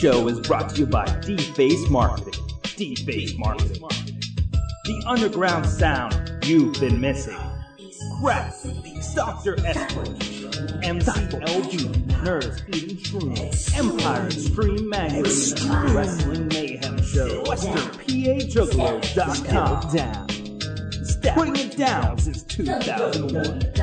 Show is brought to you by D-Face Marketing. D-Face Marketing. The underground sound you've been missing. Crack, Dr. Esprit, MCLB, Nerds Eating Shrooms, Empire Extreme Magazine, Wrestling Mayhem Show, WesternPAJuggalos.com. Down. Bring it down since 2001.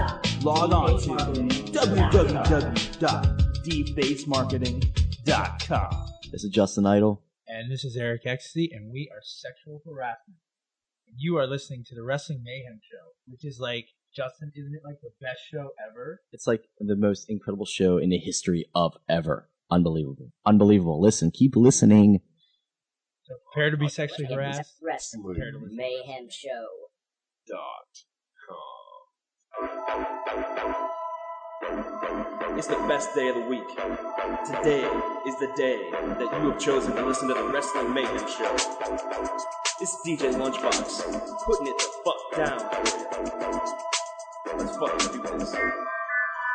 Log on to www.dfacemarketing.com. This is Justin Idol. And this is Eric Ecstasy, and we are Sexual Harassment. And you are listening to the Wrestling Mayhem Show, which is like, Justin, isn't it like the best show ever? It's like the most incredible show in the history of ever. Unbelievable. Unbelievable. Listen, keep listening. So prepare to be sexually harassed. Wrestling Prepare to listen. Mayhem Show. It's the best day of the week. Today is the day that you have chosen to listen to the Wrestling Mayhem Show. This is DJ Lunchbox, putting it the fuck down. Let's fucking do this.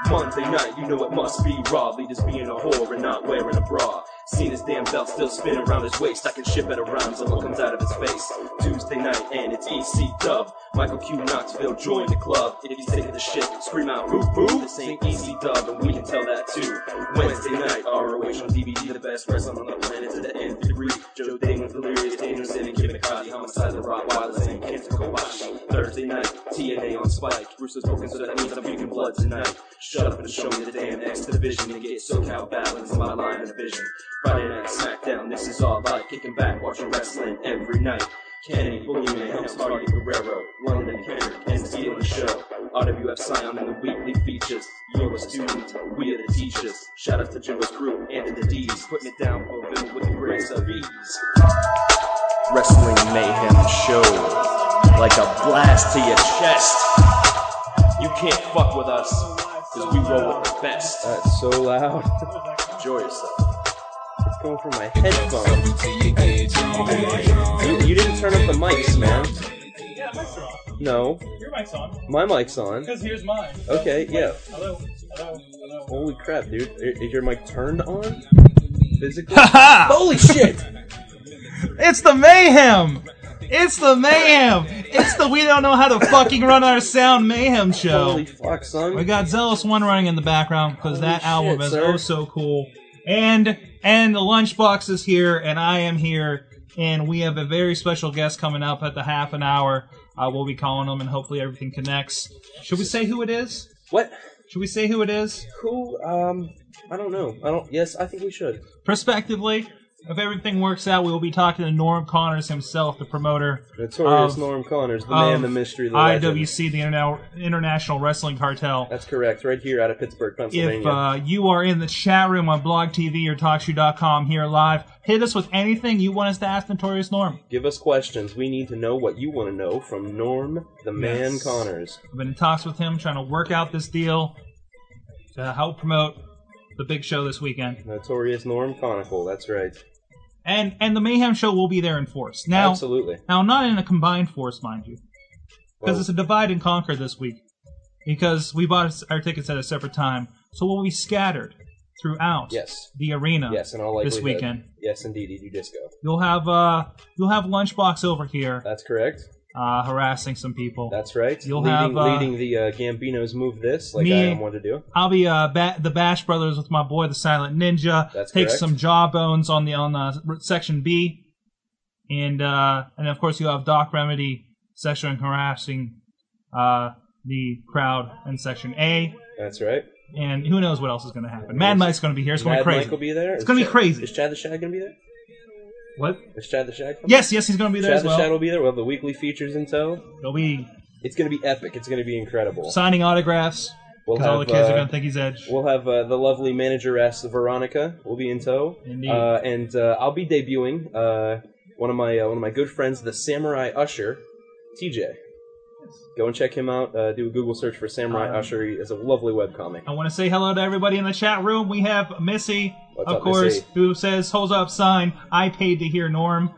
Monday night, you know it must be raw. Leaders being a whore and not wearing a bra. Seen his damn belt still spin around his waist. I can ship it around till it comes out of his face. Tuesday night, and it's EC Dub. Michael Q Knoxville join the club. If he's taking the shit, scream out boo boo. This ain't EC Dub, and we can tell that too. Wednesday night, ROH on DVD, the best wrestling on the planet to the nth degree. Joe Damon's delirious, dangerous, and McCarthy, homicide, the Rottweilers, and Kenta Kobashi. Thursday night, TNA on Spike. Bruce's broken, so that means I'm drinking blood tonight. Shut up and show me the damn X division and get SoCal balance in my line of vision. Friday night SmackDown, this is all about kicking back, watching wrestling every night. Kenny, Boogeyman, Helms, Hardy, Guerrero, London, Kendrick, and stealing the show. RWF Scion and the weekly features. You're a student, we are the teachers. Shout out to Jimbo's crew and to the D's, putting it down for Bill with the grace of ease. Wrestling Mayhem Show, like a blast to your chest. You can't fuck with us, cause we roll with the best. That's so loud. Enjoy yourself. Going from my headphones. You, you didn't turn up the mics, man. Yeah, mic's on. No, Your mic's on. my mic's on. Because here's mine. Okay, yeah. Hello. Hello. Hello. Holy crap, dude. I- Is your mic turned on? Physically? Holy shit! It's the mayhem. It's the mayhem. It's the we don't know how to fucking run our sound mayhem show. Holy fuck, son. We got Zealous One running in the background because Holy that album shit, is sir. oh so cool. And and the lunchbox is here, and I am here, and we have a very special guest coming up at the half an hour. Uh, we'll be calling him, and hopefully everything connects. Should we say who it is? What? Should we say who it is? Who? Um, I don't know. I don't. Yes, I think we should. Prospectively, if everything works out, we will be talking to Norm Connors himself, the promoter Notorious Of- Norm Connors, the man, the mystery, the legend. IWC, the Interna- International Wrestling Cartel. That's correct. Right here out of Pittsburgh, Pennsylvania. If uh, you are in the chat room on Blog TV or TalkShoe.com here live, hit us with anything you want us to ask Notorious Norm. Give us questions. We need to know what you want to know from Norm, the man Yes. Connors. I've been in talks with him, trying to work out this deal to help promote the big show this weekend. Notorious Norm Conical. That's right. And and the Mayhem show will be there in force. Now, Absolutely. now not in a combined force, mind you, because it's a divide and conquer this week. Because we bought our tickets at a separate time, so we'll be scattered throughout Yes. the arena Yes, and all this weekend. Yes, indeed, Edu Disco. You'll have uh you'll have Lunchbox over here That's correct. Uh, harassing some people. That's right. You'll leading, have, uh, leading the uh, Gambinos move this like me- I am one to do. I'll be uh ba- the Bash Brothers with my boy the Silent Ninja. That's Take correct. some jawbones on the on uh, section B, and uh and of course you have Doc Remedy sexually harassing uh the crowd in section A, That's right. and who knows what else is going to happen. Mad Mike's going to be here. It's going to be crazy. Mike will be there. It's gonna be crazy. Is Chad the Shag going to be there? What? Is Chad the Shag coming? Yes, yes, he's going to be there Chad as the Shag will be there. We'll have the weekly features in tow. He'll be It's going to be epic. It's going to be incredible. signing autographs We'll because all the have, kids are uh, going to think he's Edge. We'll have uh, the lovely manageress Veronica will be in tow, Indeed. uh, and uh, I'll be debuting uh, one of my uh, one of my good friends, the Samurai Usher, TJ. Go and check him out. Uh, do a Google search for Samurai Um, Usher. He is a lovely webcomic. I want to say hello to everybody in the chat room. We have Missy, What's of up, course, Missy? who says, "Holds up sign." I paid to hear Norm.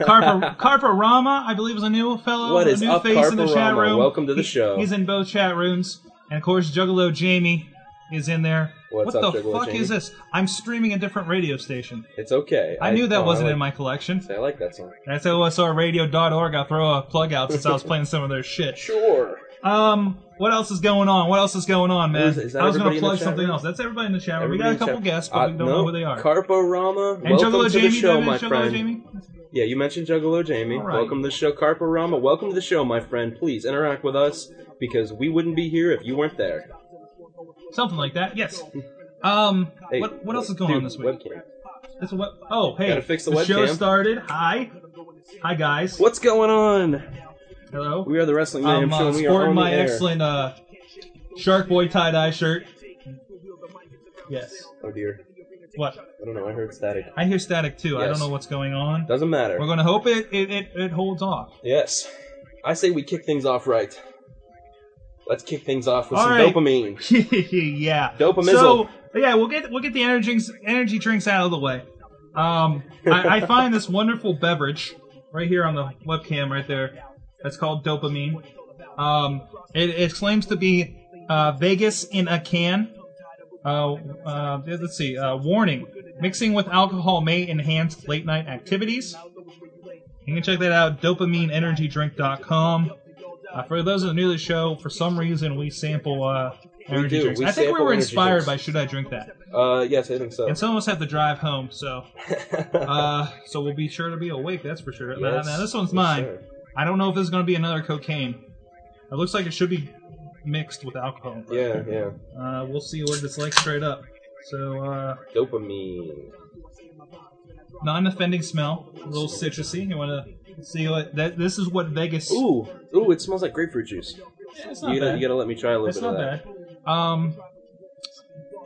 Carper Carper Rama, I believe, is a new fellow, What a new up, face in the chat room. Welcome to the He- show. He's in both chat rooms, and of course, Juggalo Jamie is in there. What's what up, the fuck is this? I'm streaming a different radio station. It's okay. I, knew that oh, wasn't like, in my collection. I like that song. That's OSRradio.org. I'll throw a plug out since I was playing some of their shit. Sure. Um, what else is going on? What else is going on, man? Is- is I was gonna plug something room? else. That's everybody in the chat room. We got a couple guests, but uh, we don't no, know who they are. Carpo Rama, and welcome Juggalo to Jamie, the show, my Juggalo friend. Jamie? Yeah, you mentioned Juggalo Jamie. Right. Welcome to the show, Carpo Rama. Welcome to the show, my friend. Please interact with us because we wouldn't be here if you weren't there. Something like that. Yes. Um, Hey, what what else is going dude, on this week? Webcam. This is what? Oh, hey, Gotta fix the show webcam. started. Hi, hi guys. What's going on? Hello. We are the Wrestling Mayhem I'm Show. uh, and we are sporting on my the air. excellent uh, Shark Boy tie dye shirt. Yes. Oh dear. What? I don't know. I heard static. I hear static too. I Yes. don't know what's going on. Doesn't matter. We're gonna hope it it, it, it holds off. Yes. I say we kick things off right. Let's kick things off with All some right. dopamine. yeah. Dopamizzle. So yeah, we'll get we'll get the energy drinks, energy drinks out of the way. Um, I, I find this wonderful beverage right here on the webcam, right there. That's called dopamine. Um, it, it claims to be uh, Vegas in a can. Uh, uh, let's see. Uh, warning: mixing with alcohol may enhance late night activities. You can check that out. DopamineEnergyDrink.com. Uh, for those that are new to the show, for some reason we sample uh, energy do. drinks. We I think we were inspired by "Should I Drink That?" Uh, yes, I think so. And some of us have to drive home, so uh, so we'll be sure to be awake. That's for sure. Yes. now this one's mine. sir. I don't know if this is going to be another cocaine. It looks like it should be mixed with alcohol. Yeah, yeah. Uh, we'll see what it's like straight up. So uh, Dopamine. Non-offending smell, a little citrusy. You want to see what that? This is what Vegas. Ooh, ooh! It smells like grapefruit juice. it's not You gotta, bad. you gotta let me try a little It's bit of not that. bad. Um,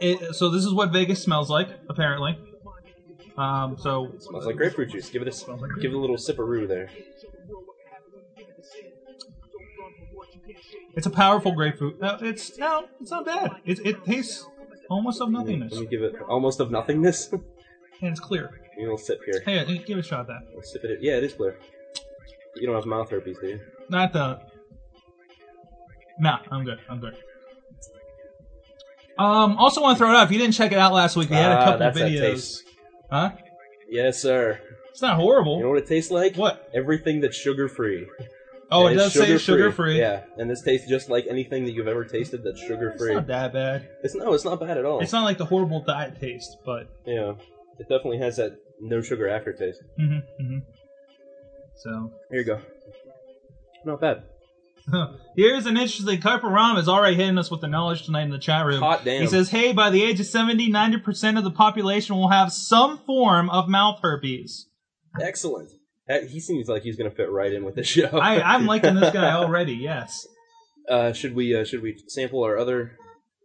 it, so this is what Vegas smells like, apparently. Um, so Smells like grapefruit juice. Give it a give it a little sipperoo there. it's a powerful grapefruit. No, it's no, it's not bad. It, it tastes almost of nothingness, Let me give it almost of nothingness. and it's clear. A little sip here. Hey, give it a shot. At that sip it. Yeah, it is clear. You don't have mouth herpes, do you? not the. Nah, I'm good. I'm good. Um, also want to throw it out. If you didn't check it out last week, we had a Ah, couple that's that videos. taste. Huh? Yes, sir. It's not horrible. You know what it tastes like? What? Everything that's sugar free. Oh, it does say sugar free. Yeah, and this tastes just like anything that you've ever tasted that's sugar It's free. not that bad. It's no, it's not bad at all. It's not like the horrible diet taste, but Yeah, it definitely has that no sugar aftertaste. hmm hmm So Here you go. Not bad. here's an interesting. Carparama is already hitting us with the knowledge tonight in the chat room. Hot damn. He says, "Hey, by the age of 70, 90 percent of the population will have some form of mouth herpes." Excellent. He seems like he's gonna fit right in with the show. I, I'm liking this guy already. Yes, Uh, should we? Uh, should we sample our other?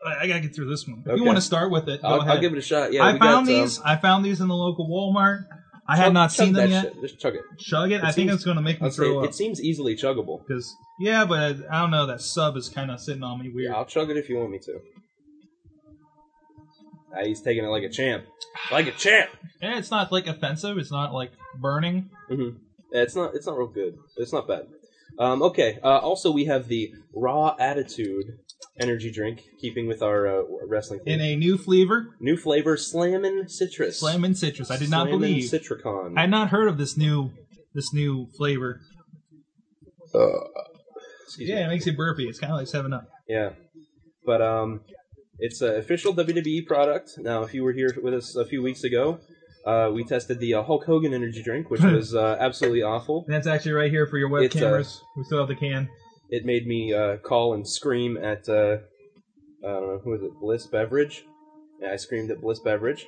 I, gotta get through this one. If Okay. you want to start with it, I'll. I'll give it a shot. Yeah, I found got, um, these. I found these in the local Walmart. I had not seen them yet. Shit. Just chug it. Chug it. It I think it's gonna make me throw it up. seems easily chuggable. Because yeah, but I don't know. That sub is kind of sitting on me weird. Yeah, I'll chug it if you want me to. Ah, he's taking it like a champ. Like a champ. Yeah, it's not like offensive. It's not like burning. Mm-hmm. Yeah, it's not. It's not real good. It's not bad. Um, okay. Uh, also, we have the Raw Attitude energy drink, keeping with our uh, wrestling. In a new flavor, new flavor, Slammin' Citrus. Slammin' Citrus. I did not Slammin' believe. Citricon. I had not heard of this new this new flavor. Excuse Yeah, me. it makes you burpy. It's kind of like Seven Up. Yeah. But um, it's an official WWE product. Now, if you were here with us a few weeks ago, uh, we tested the uh, Hulk Hogan energy drink, which was uh, absolutely awful. And that's actually right here for your web It's, uh, cameras. we still have the can. It made me uh, call and scream at uh, I don't know who is it, Bliss Beverage. Yeah, I screamed at Bliss Beverage.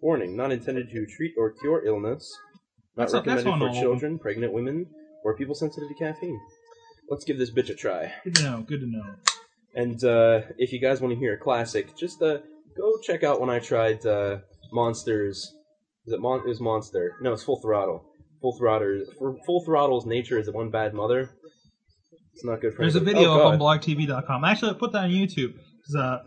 Warning: not intended to treat or cure illness. Not That's not- that's recommended for children, pregnant women, or people sensitive to caffeine. Let's give this bitch a try. Good to know. Good to know. And uh, if you guys want to hear a classic, just uh, go check out when I tried uh, Monsters. Is it Mon- was Monster? No, it's Full Throttle. Full Throttle. Full Throttle's nature is one bad mother. It's not good for. There's a video oh, up on blogtv.com. Actually, I put that on YouTube because uh,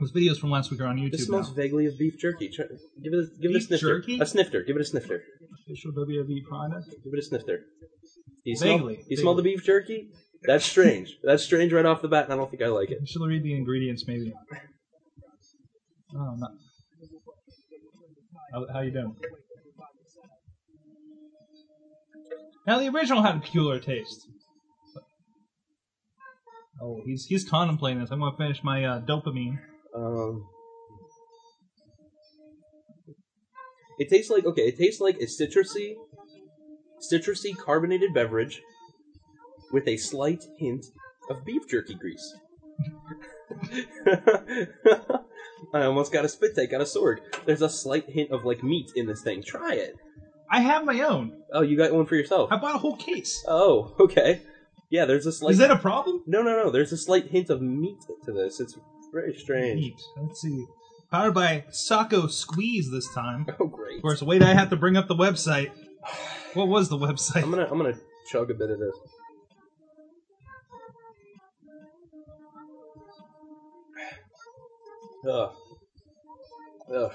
those videos from last week are on YouTube This smells now. vaguely of beef jerky. Try, give it, a, give it a snifter. jerky? A snifter. Give it a snifter. Official WWE product. Give it a snifter. Do you smell? Vaguely, Do you smell the beef jerky? That's strange. That's strange right off the bat, and I don't think I like it. You should read the ingredients, maybe. Oh, no. How, how you doing? Now the original had a peculiar taste. Oh, he's he's contemplating this. I'm gonna finish my uh, dopamine. Um, it tastes like okay. It tastes like a citrusy, citrusy carbonated beverage with a slight hint of beef jerky grease. I almost got a spit take out a sword. There's a slight hint of like meat in this thing. Try it. I have my own. Oh, you got one for yourself. I bought a whole case. Oh, okay. Yeah, there's a slight. Is that a problem? No, no, no. There's a slight hint of meat to this. It's very strange. Neat. Let's see. Powered by Sacco Squeeze this time. Oh, great. Of course, wait, I have to bring up the website. What was the website? I'm gonna I'm gonna chug a bit of this. Ugh. Ugh.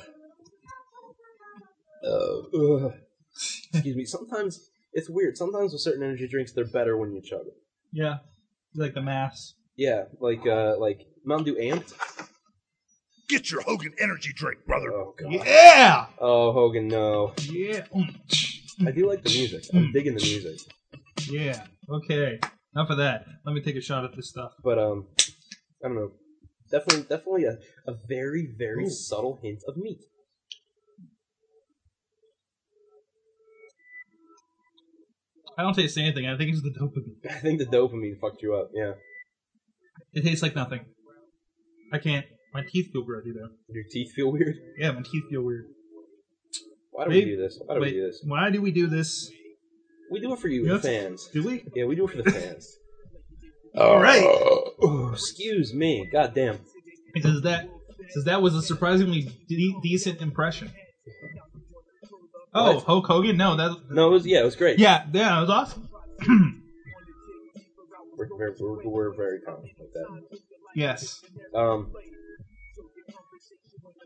Uh, ugh. Excuse me. Sometimes it's weird. Sometimes with certain energy drinks, they're better when you chug them. Yeah, like the mass. Yeah, like uh, like Mountain Dew Amped. Get your Hogan energy drink, brother. Oh god. Yeah, Oh Hogan, no. yeah, Mm. I do like the music. I'm digging the music, yeah. Okay, enough of that. Let me take a shot at this stuff. but um, I don't know. Definitely, definitely a, a very very Ooh. subtle hint of meat. I don't taste anything. I think it's the dopamine. I think the dopamine fucked you up. Yeah, It tastes like nothing. I can't. My teeth feel grody though. your teeth feel weird. Yeah, my teeth feel weird. Why do Maybe- we do this? Why do Wait, we do this? why do we do this? We do it for you, Yes. the fans. Do we? Yeah, we do it for the fans. All right. Oh, excuse me. God damn. It says that says that was a surprisingly de- decent impression. Oh, What? Hulk Hogan? No, that. No, it was yeah, it was great. Yeah, yeah, it was awesome. we're, we're, we're, we're very confident like that. yes, Um.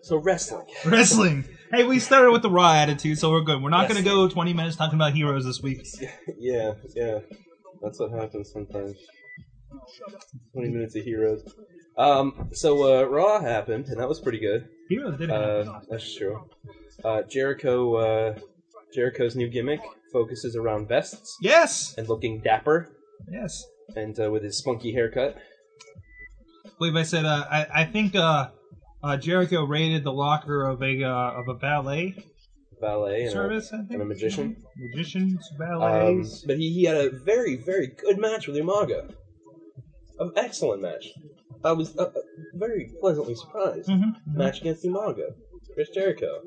So wrestling. wrestling. Hey, we started with the raw attitude, so we're good. We're not going to go 20 minutes talking about heroes this week. Yeah, yeah. That's what happens sometimes. Twenty minutes of heroes. Um. So uh, Raw happened, and that was pretty good. Heroes did it. Uh, that's true. Uh, Jericho. Uh, Jericho's new gimmick focuses around vests yes, and looking dapper, yes. and uh, with his spunky haircut. I believe I said. Uh, I I think uh, uh, Jericho raided the locker of a uh, of a ballet Ballet and a- service. I think and a magician. magicians, Um, ballets. but he, he had a very, very good match with Umaga. An excellent match. I was uh, uh, very pleasantly surprised. Mhm, mhm. Match against Umaga. Chris Jericho.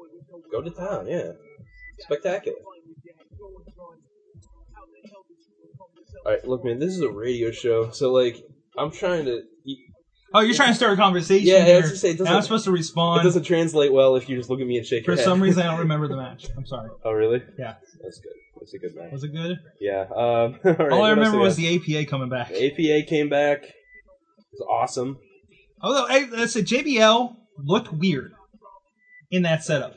Go to town, yeah. Spectacular. Alright, look, man, this is a radio show, so, like, I'm trying to. Oh, you're trying to start a conversation Yeah, I here. was gonna say, it and I'm supposed to respond. It doesn't translate well if you just look at me and shake For your head. For some reason, I don't remember the match. I'm sorry. oh, really? Yeah. That's good. That's a good match. Was it good? Yeah. Um, all, right, All I remember was the APA coming back. APA came back. It was awesome. Although, hey, let's say JBL looked weird in that setup.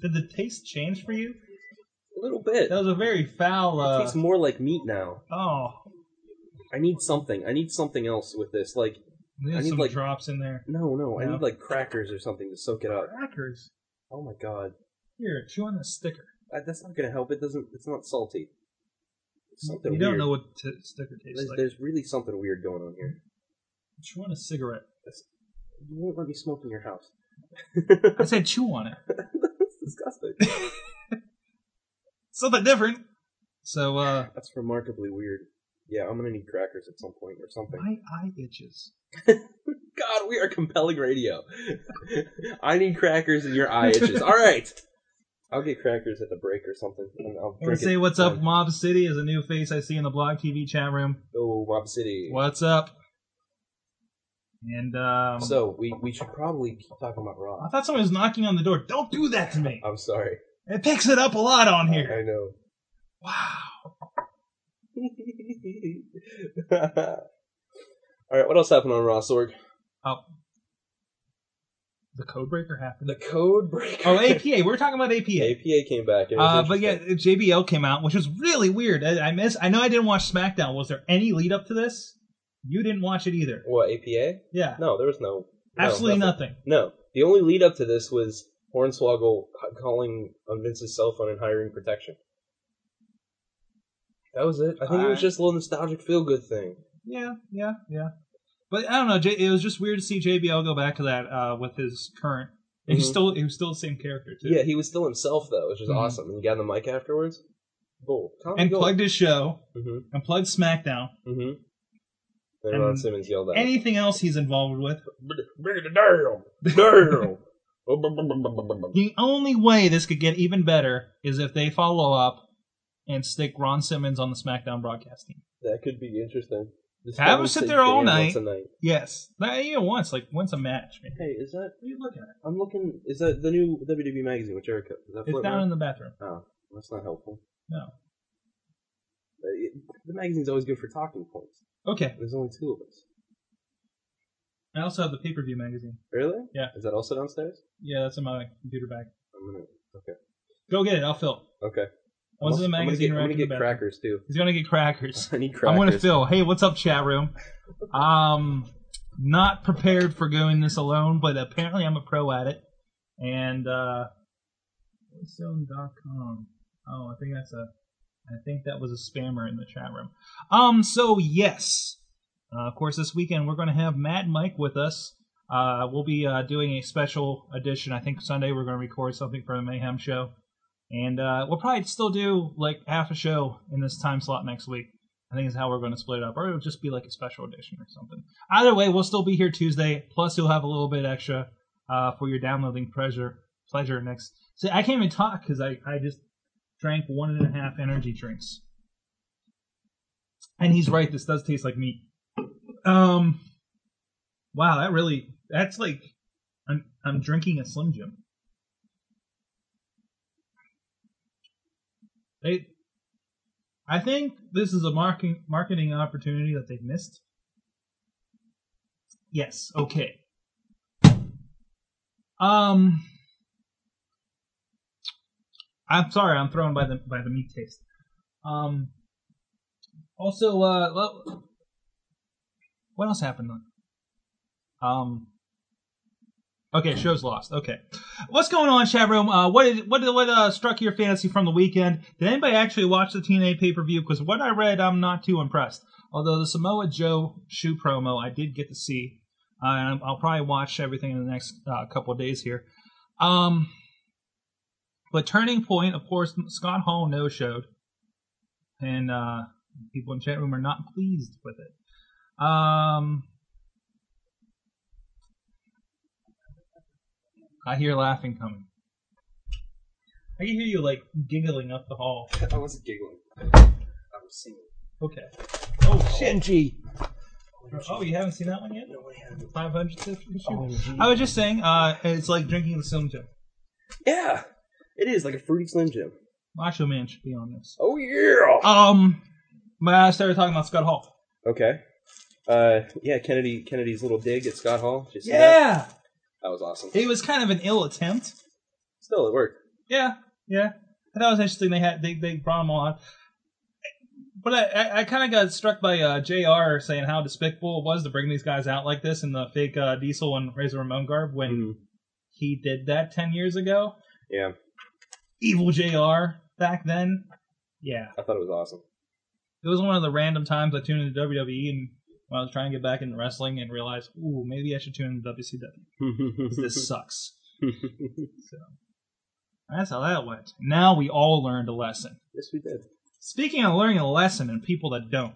Did the taste change for you? A little bit. That was a very foul. It Uh, tastes more like meat now. oh, I need something. I need something else with this. Like, I need, some like- drops in there. no, no. I need like crackers or something to soak it up. Crackers. Oh my god, Here, chew on the sticker. That, that's not gonna help. It doesn't. It's not salty. It's something You don't know what t- sticker tastes there's, like. there's really something weird going on here. Chew on a cigarette. You won't let me smoke in your house. I said chew on it. That's disgusting. Something different. So, uh, That's remarkably weird. Yeah, I'm gonna need crackers at some point or something. my eye itches. God, we are compelling radio. I need crackers and your eye itches. All right. I'll get crackers at the break or something. And I'll I want drink to say what's up. Mob City is a new face I see in the Blog TV chat room. Oh, Mob City. What's up? And um, So we we should probably keep talking about Ross. I thought someone was knocking on the door. Don't do that to me. I'm sorry. It picks it up a lot on here. I know. Wow. All right, what else happened on Raw, Sorg? Oh. The code breaker happened. The Code Breaker. Oh, APA. We're talking about APA. APA came back. and it was Uh, but yeah. JBL came out, which was really weird. I, I miss. I know I didn't watch SmackDown. Was there any lead up to this? You didn't watch it either. What APA? Yeah, No, there was no. no, absolutely nothing. No, The only lead up to this was Hornswoggle calling on Vince's cell phone and hiring protection. That was it. I think it was Alright. just a little nostalgic feel good thing. Yeah, yeah, yeah. But I don't know. J- it was just weird to see JBL go back to that uh, with his current. and He's Mhm. still he was still the same character too. Yeah, he was still himself though, which was Mhm. awesome. And he got on the mic afterwards. Cool. and plugged his show Mm-hmm. and plugged SmackDown. Mm-hmm. And, And Ron Simmons yelled him. Anything else he's involved with. Down. Down. The only way this could get even better is if they follow up and stick Ron Simmons on the SmackDown broadcast team. that could be interesting. Just Have him him sit there all damn once night. a night. Yes, not even once, like once a match. Man. Hey, is that? What are you looking at? I'm looking. Is that the new WWE magazine with Jericho? Is that It's down around? in the bathroom. Oh, that's not helpful. No. Uh, it- The magazine's always good for talking points. Okay. There's only two of us. I also have the pay per view magazine. Really? Yeah. Is that also downstairs? Yeah, that's in my computer bag. I'm gonna. Okay. Go get it. I'll fill. Okay. I'm the gonna magazine, get, I'm gonna get crackers too. He's gonna get crackers. I need crackers. I'm gonna fill. Hey, what's up, chat room? Um, not prepared for going this alone, but apparently I'm a pro at it. And uh, Waystone.com. Oh, I think that's a. I think that was a spammer in the chat room. Um, so yes, uh, of course, this weekend we're gonna have Mad Mike with us. Uh, we'll be uh, doing a special edition. I think Sunday we're gonna record something for the Mayhem show, and uh, we'll probably still do like half a show in this time slot next week. I think is how we're going to split it up, or it'll just be like a special edition or something. Either way, we'll still be here Tuesday. Plus, you'll have a little bit extra uh, for your downloading pleasure. Pleasure next. See, I can't even talk because I I just drank one and a half energy drinks. And he's right. This does taste like meat. Um. Wow, that really that's like I'm I'm drinking a Slim Jim. They, I think this is a marketing marketing opportunity that they've missed. Yes. Okay. Um. I'm sorry. I'm thrown by the by the meat taste. Um. Also, uh, what else happened? Um. Okay, show's lost. Okay, what's going on, chat room? Uh, what what uh, struck your fancy from the weekend? Did anybody actually watch the TNA pay per view? Because what I read, I'm not too impressed. Although the Samoa Joe shoe promo, I did get to see, uh, and I'll probably watch everything in the next uh, couple of days here. Um, but turning point, of course, Scott Hall no showed, and uh, people in chat room are not pleased with it. Um, I hear laughing coming. I can hear you like giggling up the hall. I wasn't giggling. I was singing. Okay. Oh shit. OMG. Oh, you haven't seen that one yet? No, I haven't. 500 OMG. I was just saying, uh, it's like drinking the Slim Jim. Yeah, it is like a fruity Slim Jim. Macho Man should be on this. Oh yeah. Um, but I started talking about Scott Hall. Okay. Uh, yeah, Kennedy Kennedy's little dig at Scott Hall. Did you see that? Yeah, That was awesome. it was kind of an ill attempt. Still, it worked. Yeah, yeah. I thought it was interesting. They had they they brought him on, but I I, I kind of got struck by uh, Jr. saying how despicable it was to bring these guys out like this in the fake uh, Diesel and Razor Ramon garb when Mhm. he did that ten years ago. Yeah, Evil Jr. back then. Yeah, I thought it was awesome. it was one of the random times I tuned into WWE and when I was trying to get back into wrestling and realized, ooh, maybe I should tune into WCW. This sucks. So that's how that went. Now we all learned a lesson. yes, we did. Speaking of learning a lesson and people that don't.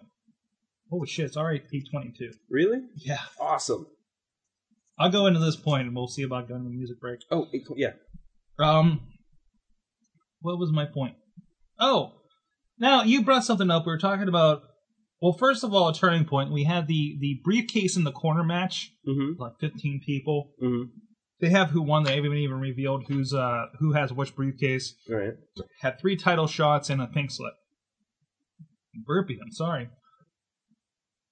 Holy shit, it's already 822. Really? Yeah. Awesome. I'll go into this point and we'll see about going to the music break. Oh, it- yeah. Um, what was my point? Oh, now you brought something up. We were talking about. Well, first of all, a turning point. We had the the briefcase in the corner match, Mm-hmm. like 15 people. Mm-hmm. They have who won. They haven't even revealed who's uh who has which briefcase. All right. Had three title shots and a pink slip. Burpee. I'm sorry.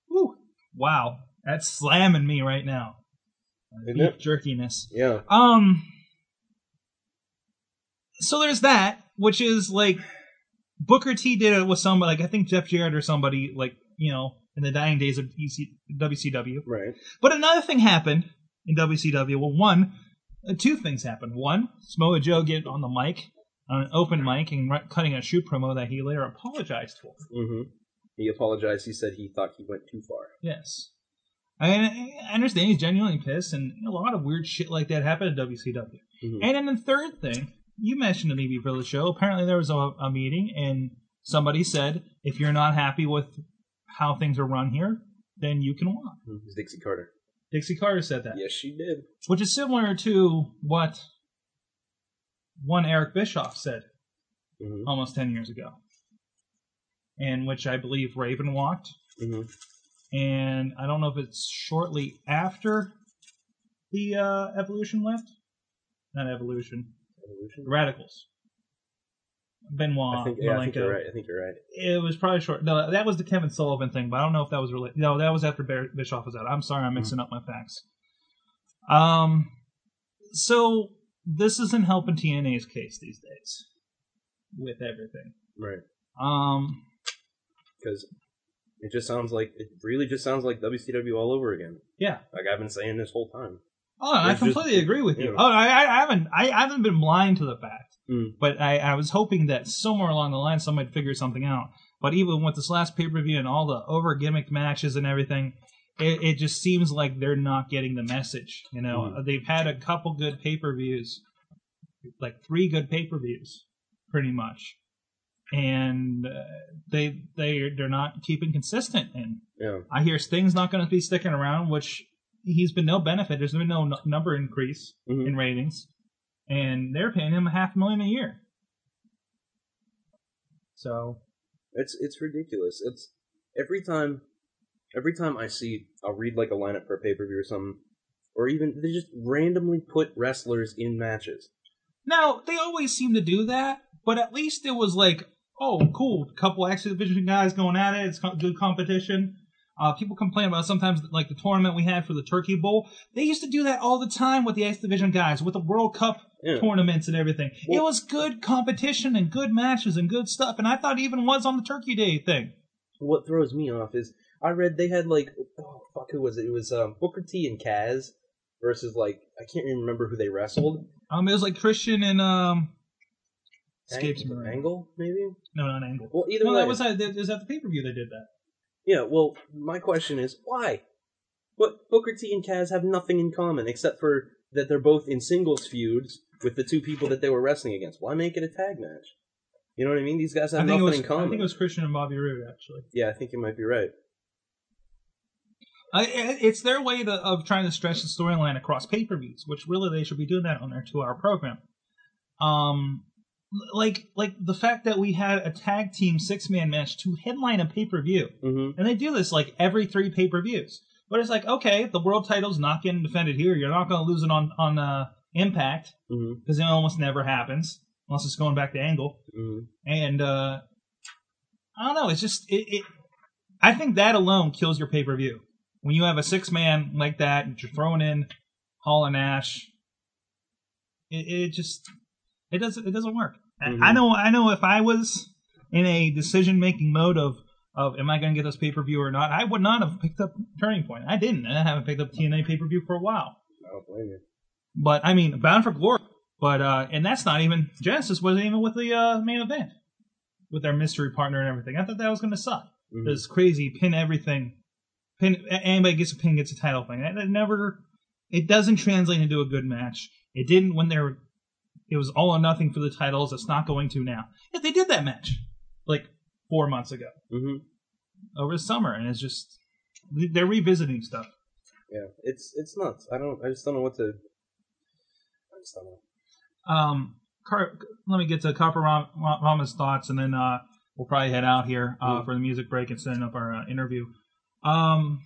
Woo! Wow, that's slamming me right now. It? jerkiness. Yeah. Um. So there's that, which is like Booker T did it with somebody, like I think Jeff Jarrett or somebody, like you know, in the dying days of EC, WCW. Right. But another thing happened in WCW. Well, one, uh, two things happened. One, Samoa Joe get on the mic, on an open mic, and cutting a shoot promo that he later apologized for. hmm He apologized. He said he thought he went too far. Yes. I, I understand he's genuinely pissed, and a lot of weird shit like that happened at WCW. Mhm. And then the third thing, you mentioned before the show, apparently there was a, a meeting, and somebody said, if you're not happy with how things are run here, then you can walk. It was Dixie Carter. Dixie Carter said that. Yes, she did. which is similar to what one Eric Bischoff said hmm almost 10 years ago, and which I believe Raven walked. hmm And I don't know if it's shortly after the uh, Evolution left. Not Evolution, Evolution. Radicals. Benoit, I think, yeah, I think you're right. I think you're right. It was probably short. No, that was the Kevin Sullivan thing, but I don't know if that was related. No, that was after Bar- Bischoff was out. I'm sorry, I'm mixing up my facts. Um, so this isn't helping TNA's case these days with everything. Right. Um, Because it just sounds like it really just sounds like WCW all over again. yeah. Like I've been saying this whole time. Oh, I It's just- completely agree with you. yeah. Oh, I, I haven't, I, I haven't been blind to the fact, Mm. but I, I was hoping that somewhere along the line somebody would figure something out. But even with this last pay per view and all the over gimmicked matches and everything, it, it just seems like they're not getting the message. You know, Mm. they've had a couple good pay per views, like three good pay per views, pretty much, and uh, they they they're not keeping consistent. And Yeah. I hear Sting's not going to be sticking around, which he's been no benefit. There's been no n- number increase Mhm. in ratings, and they're paying him a half million a year. So It's it's ridiculous. It's every time every time I see I'll read like a lineup for a pay per view or something, or even they just randomly put wrestlers in matches. now they always seem to do that, but at least it was like, oh, cool, couple X Division guys going at it. It's good competition. Uh, people complain about sometimes like the tournament we had for the Turkey Bowl. They used to do that all the time with the X Division guys, with the World Cup Yeah. tournaments and everything. it was good competition and good matches and good stuff. And I thought even was on the Turkey Day thing. What throws me off is I read they had like oh fuck who was it? It was um, Booker T and Kaz versus like I can't even remember who they wrestled. Um, it was like Christian and um, escapes. Angle maybe. No, not Angle. Well, either No, way. that was at, that was at the pay per view. They did that. Yeah, well, my question is why? But Booker T and Kaz have nothing in common except for that they're both in singles feuds with the two people that they were wrestling against. Why make it a tag match? You know what I mean? These guys have I think nothing it was. in common. I think it was Christian and Bobby Roode actually. Yeah, I think you might be right. I, it's their way to, of trying to stretch the storyline across pay per views, which really they should be doing that on their two hour program. Um, like like the fact that we had a tag team six man match to headline a pay per view, Mm-hmm. and they do this like every three pay per views. But it's like okay, the world title's not getting defended here. You're not going to lose it on on uh, Impact Mm-hmm. because it almost never happens unless it's going back to Angle. Mm-hmm. And uh, I don't know. It's just it, it. I think that alone kills your pay per view when you have a six man like that and you're throwing in Hall and Nash. It, it just it doesn't it doesn't work. I- Mhm. I know I know if I was in a decision making mode of of am I going to get this pay per view or not, I would not have picked up Turning Point. I didn't. I haven't picked up TNA pay per view for a while. I don't blame you. But I mean, Bound for Glory. But uh, and that's not even Genesis wasn't even with the uh, main event with their mystery partner and everything. I thought that was going to suck. Mhm. This crazy pin everything, pin anybody gets a pin gets a title thing. That, that never, it doesn't translate into a good match. It didn't when they're, it was all or nothing for the titles. It's not going to now. Yet they did that match like four months ago Mm-hmm. over the summer, and it's just they're revisiting stuff. Yeah, it's it's nuts. I don't. I just don't know what to. I just don't know. Um, Car- let me get to Copper Ram- Ram- Rama's thoughts, and then uh, we'll probably head out here uh, Mhm. for the music break and setting up our uh, interview. Um,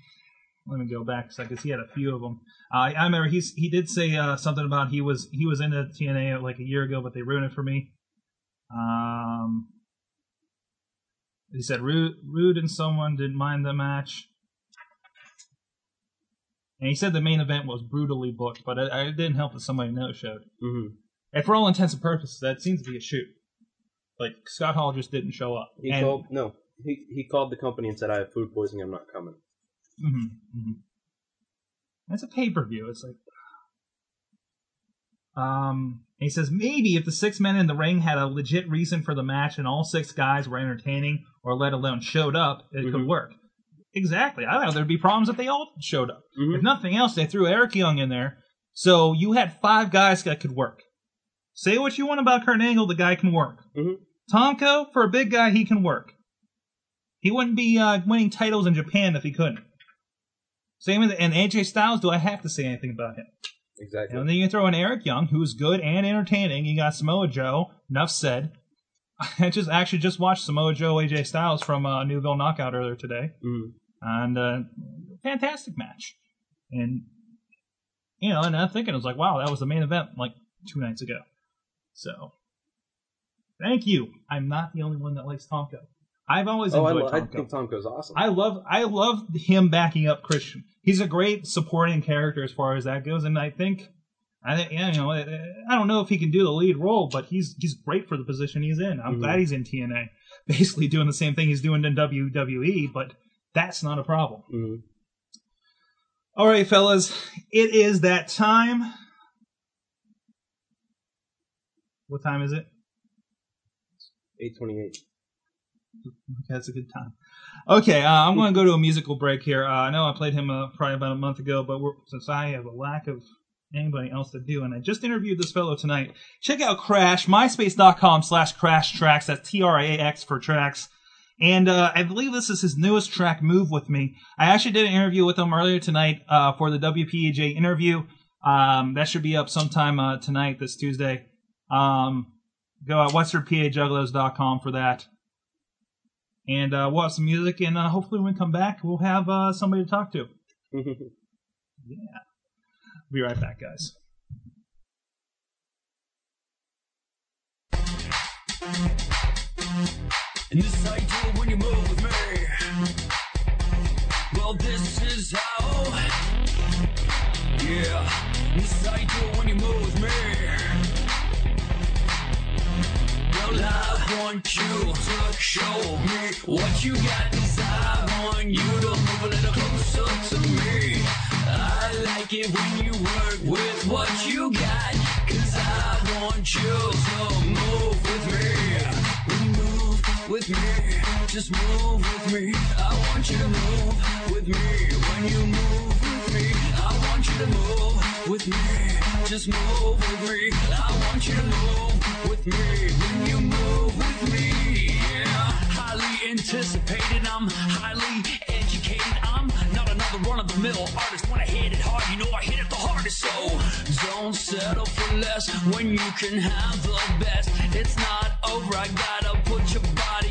let me go back because he had a few of them. Uh, I remember he's he did say uh, something about he was he was into TNA like a year ago, but they ruined it for me. Um, he said Roode, Roode and someone didn't mind the match. And he said the main event was brutally booked, but it, it didn't help that somebody no showed. Mm-hmm. And for all intents and purposes, that seems to be a shoot. Like Scott Hall just didn't show up. He And- called no. He he called the company and said, "I have food poisoning. I'm not coming." Mhm, mhm. It's a pay per view. It's like Um, he says maybe if the six men in the ring had a legit reason for the match and all six guys were entertaining or let alone showed up, it could Mhm. work. Exactly. I thought there'd be problems if they all showed up. Mhm. If nothing else, they threw Eric Young in there, so you had five guys that could work. Say what you want about Kurt Angle, the guy can work. Mhm. Tomko, for a big guy, he can work. He wouldn't be uh, winning titles in Japan if he couldn't. Same with and AJ Styles. Do I have to say anything about him? Exactly. And then you throw in Eric Young, who's good and entertaining. You got Samoa Joe. Enough said. I just actually just watched Samoa Joe AJ Styles from uh, Newville Knockout earlier today, Mhm. and uh, fantastic match. And you know, and I'm thinking, I was like, wow, that was the main event like two nights ago. So, thank you. I'm not the only one that likes Tomko. I've always Oh, I, enjoyed lo- I think Tomko's awesome. I love I love him backing up Christian. He's a great supporting character as far as that goes, and I think I you know I I don't know if he can do the lead role, but he's he's great for the position he's in. I'm Mhm. glad he's in TNA, basically doing the same thing he's doing in WWE, but that's not a problem. Mhm. All right, fellas, it is that time. What time is it? 828. Okay, that's a good time. Okay, uh, I'm going to go to a musical break here. Uh, I know I played him uh, probably about a month ago, but since I have a lack of anybody else to do, and I just interviewed this fellow tonight, check out Crash, myspace.com slash crash tracks. That's T-R-A-X for tracks. And uh, I believe this is his newest track, Move With Me. I actually did an interview with him earlier tonight uh, for the WPEJ interview. Um, that should be up sometime uh, tonight, this Tuesday. Um, go at westernpajuggalos.com for that and uh, we'll have some music, and uh, hopefully when we come back, we'll have uh, somebody to talk to. Yeah. Be right back, guys. And this how you do it when you move with me. Well, this is how. Yeah. This how you do it when you move with me. I want you to show me what you got. I want you to move a little closer to me. I like it when you work with what you got. Cause I want you to move with me. Move with me, just move with me. I want you to move with me. When you move with me, I want you to move with me. Just move with me. I want you to move with me. When you move with me, yeah. Highly anticipated, I'm highly educated. I'm not another run of the mill artist. When I hit it hard, you know I hit it the hardest. So don't settle for less when you can have the best. It's not over, I gotta put your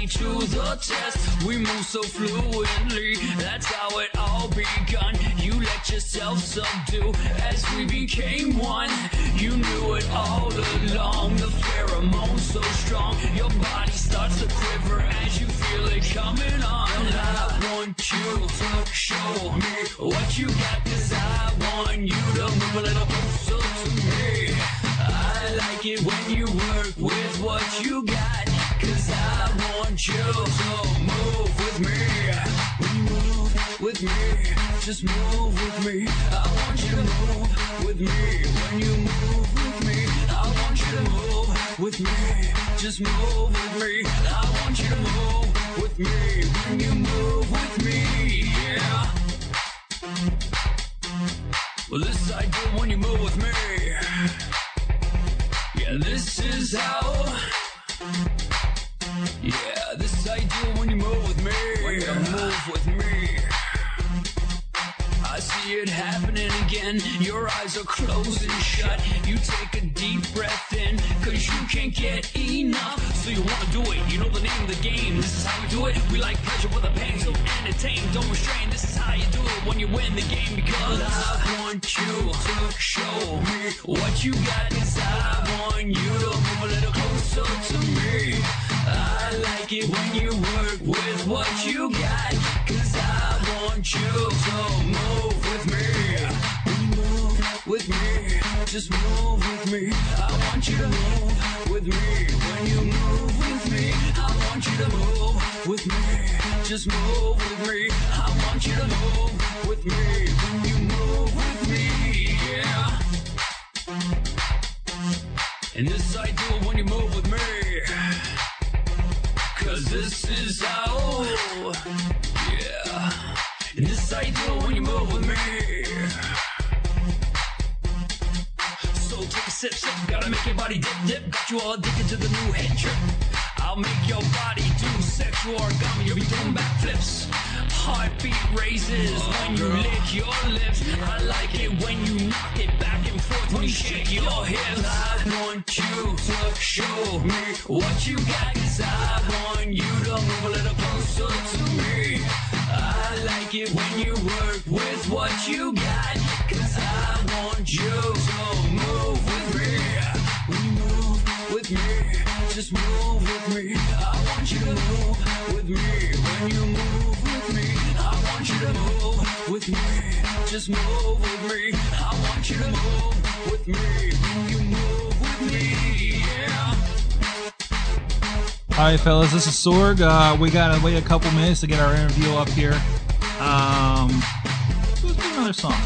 to the test. We move so fluently, that's how it all begun. You let yourself subdue as we became one. You knew it all along, the pheromones so strong. Your body starts to quiver as you feel it coming on. I want you to show me what you got, cause I want you to move a little closer to me. I like it when you work with what you got, you move with me. When you move with me, just move with me. I want you to move with me. When you move with me, I want you to move with me. Just move with me. I want you to move with me. When you move with me, yeah. Well, this I do when you move with me. Yeah, this is how. Yeah, see it happening again. Your eyes are closing shut. You take a deep breath in, cause you can't get enough. So you wanna do it, you know the name of the game. This is how we do it. We like pleasure with a pain, so entertain, don't restrain. This is how you do it when you win the game. Because I want you to show me what you got. Cause I want you to move a little closer to me. I like it when you work with what you got. Cause I want you to move with me. Move with me, just move with me. I want you to move with me. When you move with me, I want you to move with me. Just move with me. I want you to move with me. When you move with me, yeah. And this I do when you move with me. Cause this sip, sip, gotta make your body dip, dip. Got you all addicted to the new head trip. I'll make your body do sexual origami. You'll be doing backflips. Heartbeat raises when you lick your lips. I like it when you knock it back and forth when you shake your hips. I want you to show me what you got, cause I want you to move a little closer to me. I like it when you work with what you got, cause I want you just move with me. I want you to move with me. When you move with me, I want you to move with me. Just move with me. I want you to move with me. When you move with me, yeah. All right, fellas, this is Sorg. Uh, we gotta wait a couple minutes to get our interview up here. Um, let's do another song.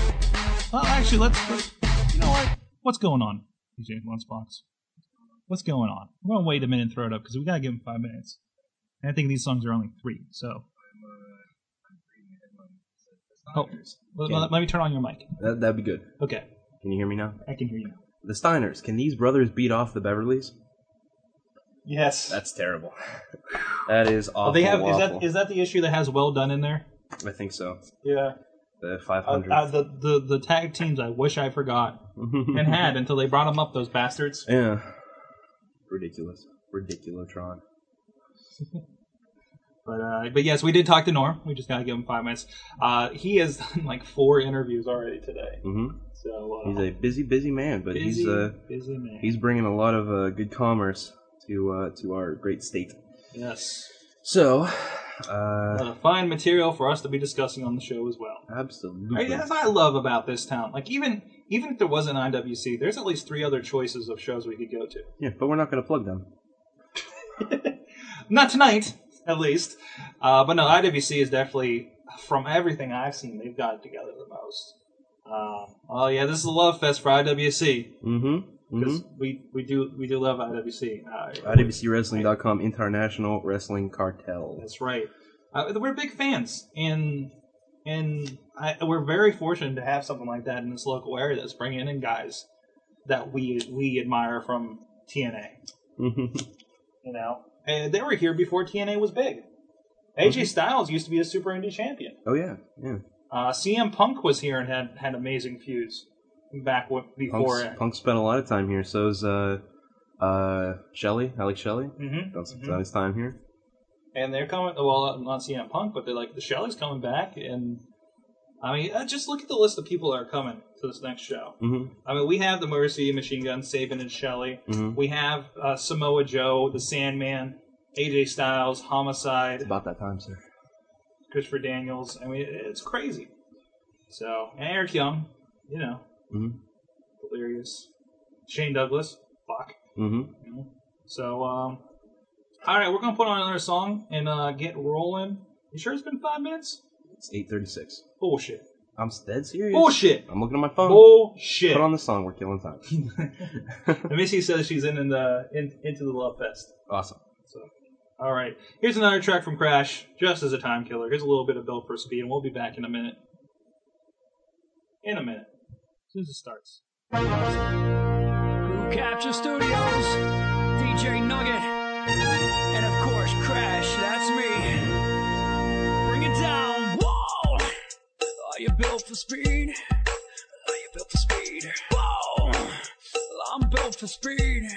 Well, actually, let's, let's. You know what? What's going on, DJ Lunchbox? What's going on? We're gonna wait a minute and throw it up because we gotta give him five minutes. And I think these songs are only three, so. Oh, let, let- let me turn on your mic. That, that'd be good. Okay, Can you hear me now? I can hear you now. The Steiners, can these brothers beat off the Beverleys? Yes. That's terrible. that is awful. Oh, they have. Is that is that the issue that has well done in there? I think so. Yeah. The Uh, 500. uh, the, the the tag teams I wish I forgot and had until they brought them up. Those bastards. yeah. Ridiculous. Ridiculotron. But uh, but yes, we did talk to Norm. We just gotta give him five minutes. Uh, he has done like four interviews already today. hmm So uh, He's a busy, busy man, but busy, he's uh, busy man. he's bringing a lot of uh, good commerce to uh, to our great state. yes. So, uh, Uh, fine material for us to be discussing on the show as well. absolutely. Right, that's what I love about this town. Like even even if there wasn't IWC, there's at least three other choices of shows we could go to. Yeah, but we're not going to plug them. Not tonight, at least. Uh, but no, IWC is definitely, from everything I've seen, they've got it together the most. Um, oh yeah, this is a love fest for IWC Mm-hmm. because mm-hmm. we, we do we do love IWC. Uh, IWCWrestling.com, International Wrestling Cartel. That's right. Uh, we're big fans, and and I, we're very fortunate to have something like that in this local area that's bringing in guys that we we admire from TNA. Mhm. You know, and they were here before TNA was big. AJ Styles used to be a Super Indie champion. oh yeah, yeah. Uh, CM Punk was here and had had amazing feuds back w- before. Punk's, Punk spent a lot of time here. So's uh, uh, Shelley, Alex Shelley. Mhm, Spent some mhm. his time here. And they're coming. Well, not CM Punk, but they're like the Shelley's coming back, and I mean, uh, just look at the list of people that are coming to this next show. Mm-hmm. I mean, we have the Mercy, Machine Gun, Sabin, and Shelley. Mhm. We have uh, Samoa Joe, the Sandman, AJ Styles, Homicide, About that time, sir. Christopher Daniels. I mean, it's crazy. So, and Eric Young, you know, Mhm. hilarious. Shane Douglas, fuck. Mm-hmm. So, um, all right, we're gonna put on another song and uh, get rolling. You sure it's been five minutes? It's eight thirty-six. Bullshit. I'm dead serious. Bullshit. I'm looking at my phone. Bullshit. Put on the song. We're killing time. And Missy says she's in, in the in, into the love fest. awesome. So, all right. Here's another track from Crash, just as a time killer. Here's a little bit of Built for Speed, and we'll be back in a minute. In a minute, as soon as it starts. Crew Capture Studios, DJ Nugget, built for speed? Oh, Are you built for speed? Whoa! I'm built for speed.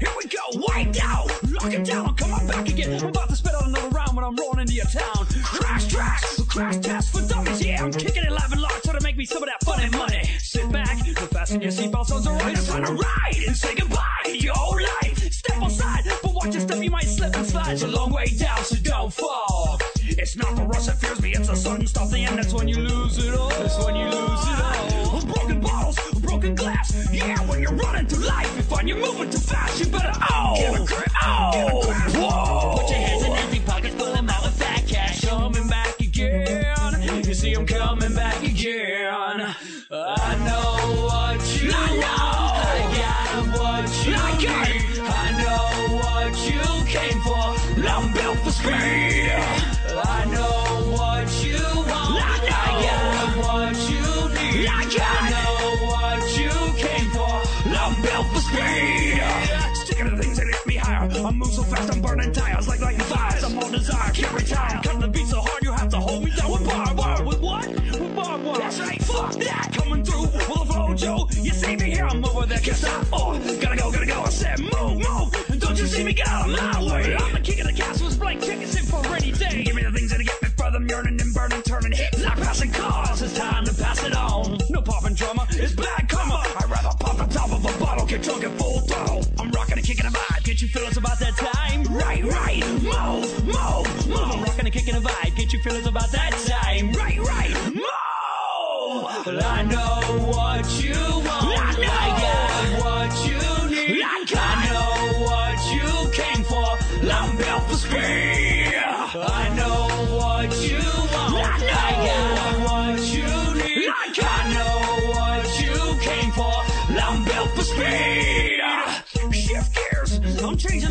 Here we go, wipe down, lock it down, I come on back again. I'm about to spit out another round when I'm rolling into your town. Crash tracks, crash tests for dummies, yeah. I'm kicking it live and large, so to make me some of that funny money. Sit back, fasten your seatbelts on the right, it's time to ride and say goodbye to your old life. Step aside, but watch your step, you might slip and slide. It's a long way down, so don't fall. It's not for us that fears me, it's a sudden stop the end. That's when you lose it all. That's when you lose it all. Oh, broken bottles, broken glass. Yeah, when you're running through life, you find you're moving too fast. You better oh, get a grip, oh, get a. Whoa. Put your hands in empty pockets, pull them out with fat cash. Coming back again. You see I'm coming back again. I know what you I know. I got what you I got. need. I know what you came for. I'm built for speed. Fast, I'm burning tires like lighting fires. I'm on desire, can't retire. The beat so hard, you have to hold me down with barbed wire. With what? With barbed wire. That's right, fuck that. Coming through with a flow, Joe. You see me here, I'm over there, can't stop. Oh, gotta go, gotta go. I said, move, move. And don't you see me get out of my way? I'm the king of the castle, with blank tickets in for any day. Give me the things that get me further, I'm yearning and burning, turning hits like passing cars. It's time to pass it on. No popping drama, it's bad karma. I'd rather pop the top of a bottle, get drunk at you feelings about that time. Right, right, move, move, move. I'm rocking and kicking a vibe. Get your feelings about that time. Right, right, move. Well, I know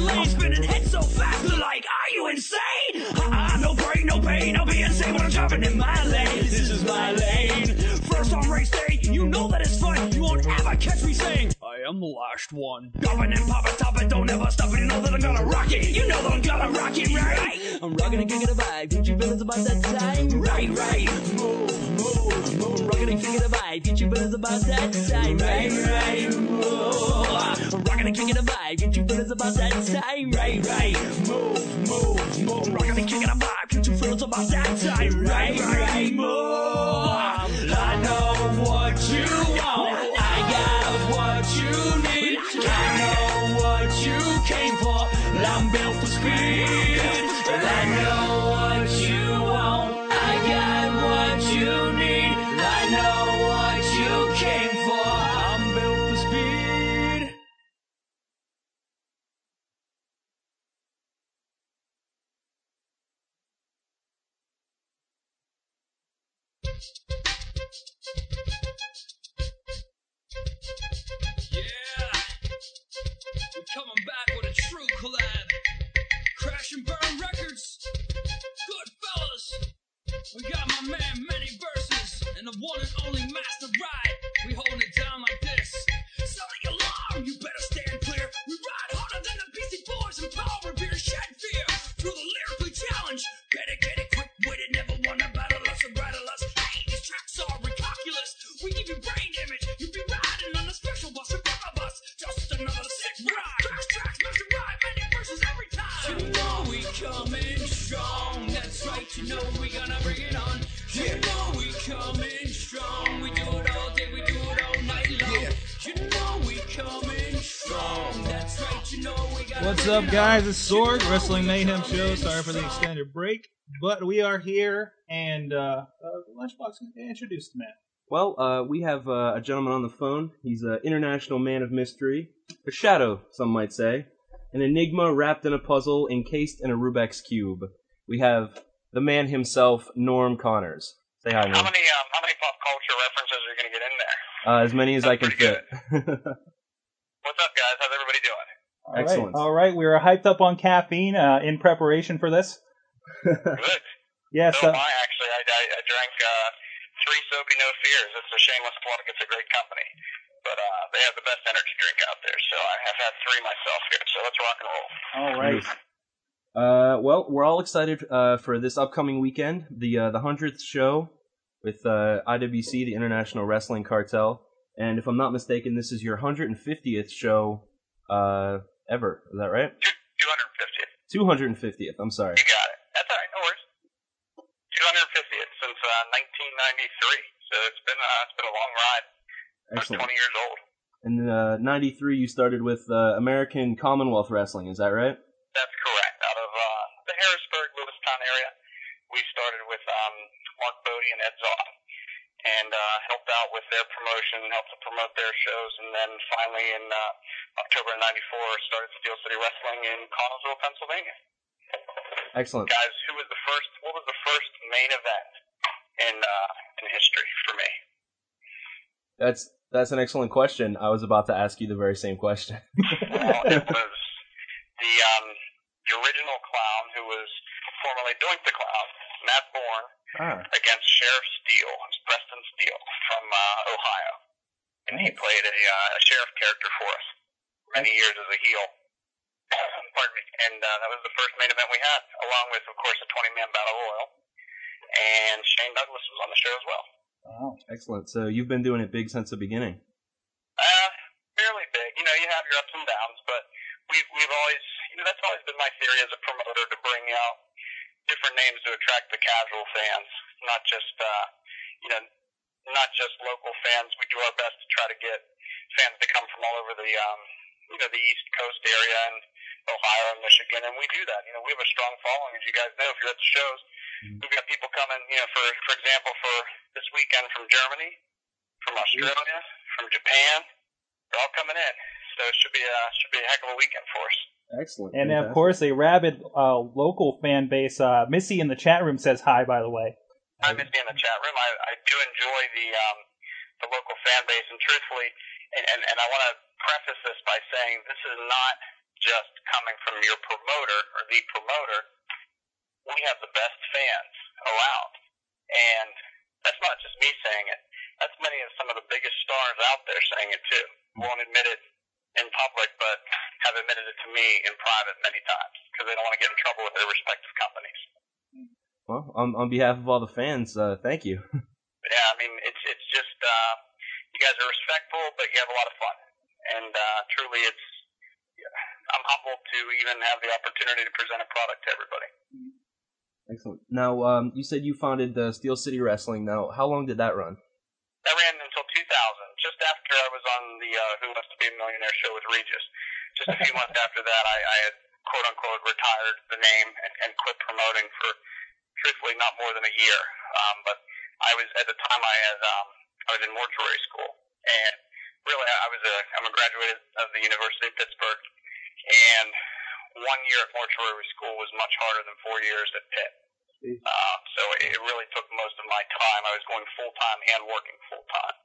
Changing spinning heads so fast. They're like, are you insane? Uh-uh, no brain, no pain. I'll be insane when I'm driving in my lane. This is my lane. First on race day, you know that it's fun. You won't ever catch me saying, I am the last one. Dropping and popping, top it, stop it. You know that I'm gonna rock it. You know that I'm gonna rock it, right? I'm rocking and kicking a vibe. Get your feelings about that time. Right, right. Move, move, move. I'm rocking and kicking a vibe. Get your feelings about that time. Right, right, move. I'm rocking and kicking a vibe. Get your feelings about that time. Right, right, move, move, move. Rockin' and kicking a vibe, get your feelings about that time. Right, right, move. We got my man Many Verses and the one and only Master Ride. We holding it down like this. Sound the alarm, you better stand clear. We ride harder than the Beastie Boys and power revere shed fear. Through the lyrically challenge, better get it, quick witted, never wanna battle us or rattle us. Hey, these tracks are recalculus. We give you brain damage, you be riding on a special bus in front of us. Just another sick ride. Crash tracks, master ride, many verses every time. You know we coming strong. That's right, you know we gonna bring it on. You know we coming strong. We do it all day, we do it all night long. You know we coming strong. That's right, you know we got What's up, guys? It's Sorg, Wrestling Mayhem Show. Sorry for the extended break, but we are here, and uh, uh, Lunchbox introduced the man. Well, uh, we have uh, a gentleman on the phone. He's an international man of mystery, a shadow, some might say, an enigma wrapped in a puzzle, encased in a Rubik's cube. We have the man himself, Norm Connors. Say hi, Norm. How Norm. many um, how many pop culture references are you gonna get in there? Uh, as many as I can Pretty fit. What's up, guys? How's everybody doing? All right. Excellent. All right, we were hyped up on caffeine uh, in preparation for this. Good. Yes. so uh, I actually. I, I, I drank uh, three SoBe No Fears. It's a shameless plug. It's a great company, but uh, they have the best energy drink out there. So I have had three myself here. So let's rock and roll. all right. Uh, well, we're all excited uh, for this upcoming weekend, the uh, the hundredth show with uh, IWC, the International Wrestling Cartel, and if I'm not mistaken, this is your 150th show uh, ever. Is that right? Two hundred and 250th. I'm sorry. You got it. That's all right. No worries. Two hundred and fiftieth since uh, nineteen ninety three. So it's been uh, it's been a long ride. I'm twenty years old. In uh, '93, you started with uh, American Commonwealth Wrestling. Is that right? That's correct. Out of uh, the Harrisburg, Lewistown area, we started with um, Mark Bodie and Ed Zoff, and uh, helped out with their promotion, helped to promote their shows, and then finally in uh, October of '94 started Steel City Wrestling in Connellsville, Pennsylvania. Excellent. Guys, who was the first? What was the first main event in uh, in history for me? That's that's an excellent question. I was about to ask you the very same question. Well, it was the um, the original clown who was formerly Doink the Clown, Matt Borne, Ah, against Sheriff Steele, Preston Steele from uh, Ohio, and he played a, uh, a sheriff character for us many years as a heel. Pardon me. And uh, that was the first main event we had, along with, of course, a 20-man battle royal. And Shane Douglas was on the show as well. Wow. excellent. So you've been doing it big since the beginning. Uh, fairly big. You know, you have your ups and downs, but we've we've always, you know, that's always been my theory as a promoter to bring out different names to attract the casual fans, not just, uh, you know, not just local fans. We do our best to try to get fans to come from all over the, um, you know, the East Coast area and Ohio and Michigan, and we do that. You know, we have a strong following, as you guys know. If you're at the shows, we've got people coming. You know, for for example, for this weekend from Germany, from Australia, from Japan, they're all coming in. So it should be a should be a heck of a weekend for us. Excellent. And of course, a rabid uh, local fan base. Uh, Missy in the chat room says hi, by the way. I miss being in the chat room. I, I do enjoy the um, the local fan base, and truthfully, and, and, and I want to preface this by saying this is not just coming from your promoter or the promoter. We have the best fans around, and that's not just me saying it. That's many of some of the biggest stars out there saying it too. Won't admit it in public, but have admitted it to me in private many times because they don't want to get in trouble with their respective companies. Well, on, on behalf of all the fans, uh, thank you. yeah, I mean, it's it's just uh, you guys are respectful, but you have a lot of fun, and uh, truly, it's I'm humbled to even have the opportunity to present a product to everybody. Excellent. Now, um, you said you founded uh, Steel City Wrestling. Now, how long did that run? That ran until 2000, just after I was on the uh, Who Wants to Be a Millionaire show with Regis. Just a few months after that, I, I had quote unquote retired the name and, and quit promoting for truthfully not more than a year. Um, but I was at the time I had um, I was in mortuary school, and really I was a I'm a graduate of the University of Pittsburgh, and one year at mortuary school was much harder than four years at Pitt. Uh, so it really took most of my time. I was going full time and working full time.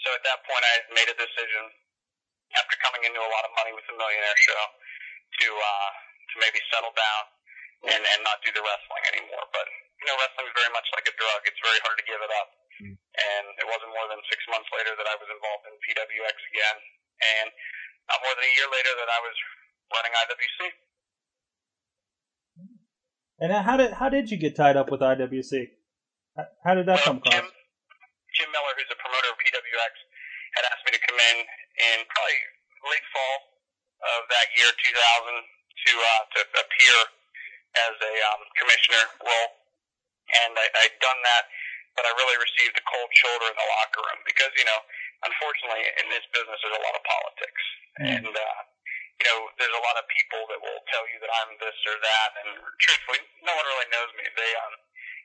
So at that point, I made a decision after coming into a lot of money with the Millionaire Show to uh, to maybe settle down and and not do the wrestling anymore. But you know, wrestling is very much like a drug. It's very hard to give it up. And it wasn't more than six months later that I was involved in PWX again, and not more than a year later that I was running IWC. And how did how did you get tied up with IWC? How- did that come Jim. Jim Miller, who's a promoter of PWX, had asked me to come in in probably late fall of that year, 2000, to uh, to appear as a um, commissioner role, and I, I'd done that, but I really received a cold shoulder in the locker room because you know, unfortunately, in this business, there's a lot of politics, and uh, you know, there's a lot of people that will tell you that I'm this or that, and truthfully, no one really knows me. They um,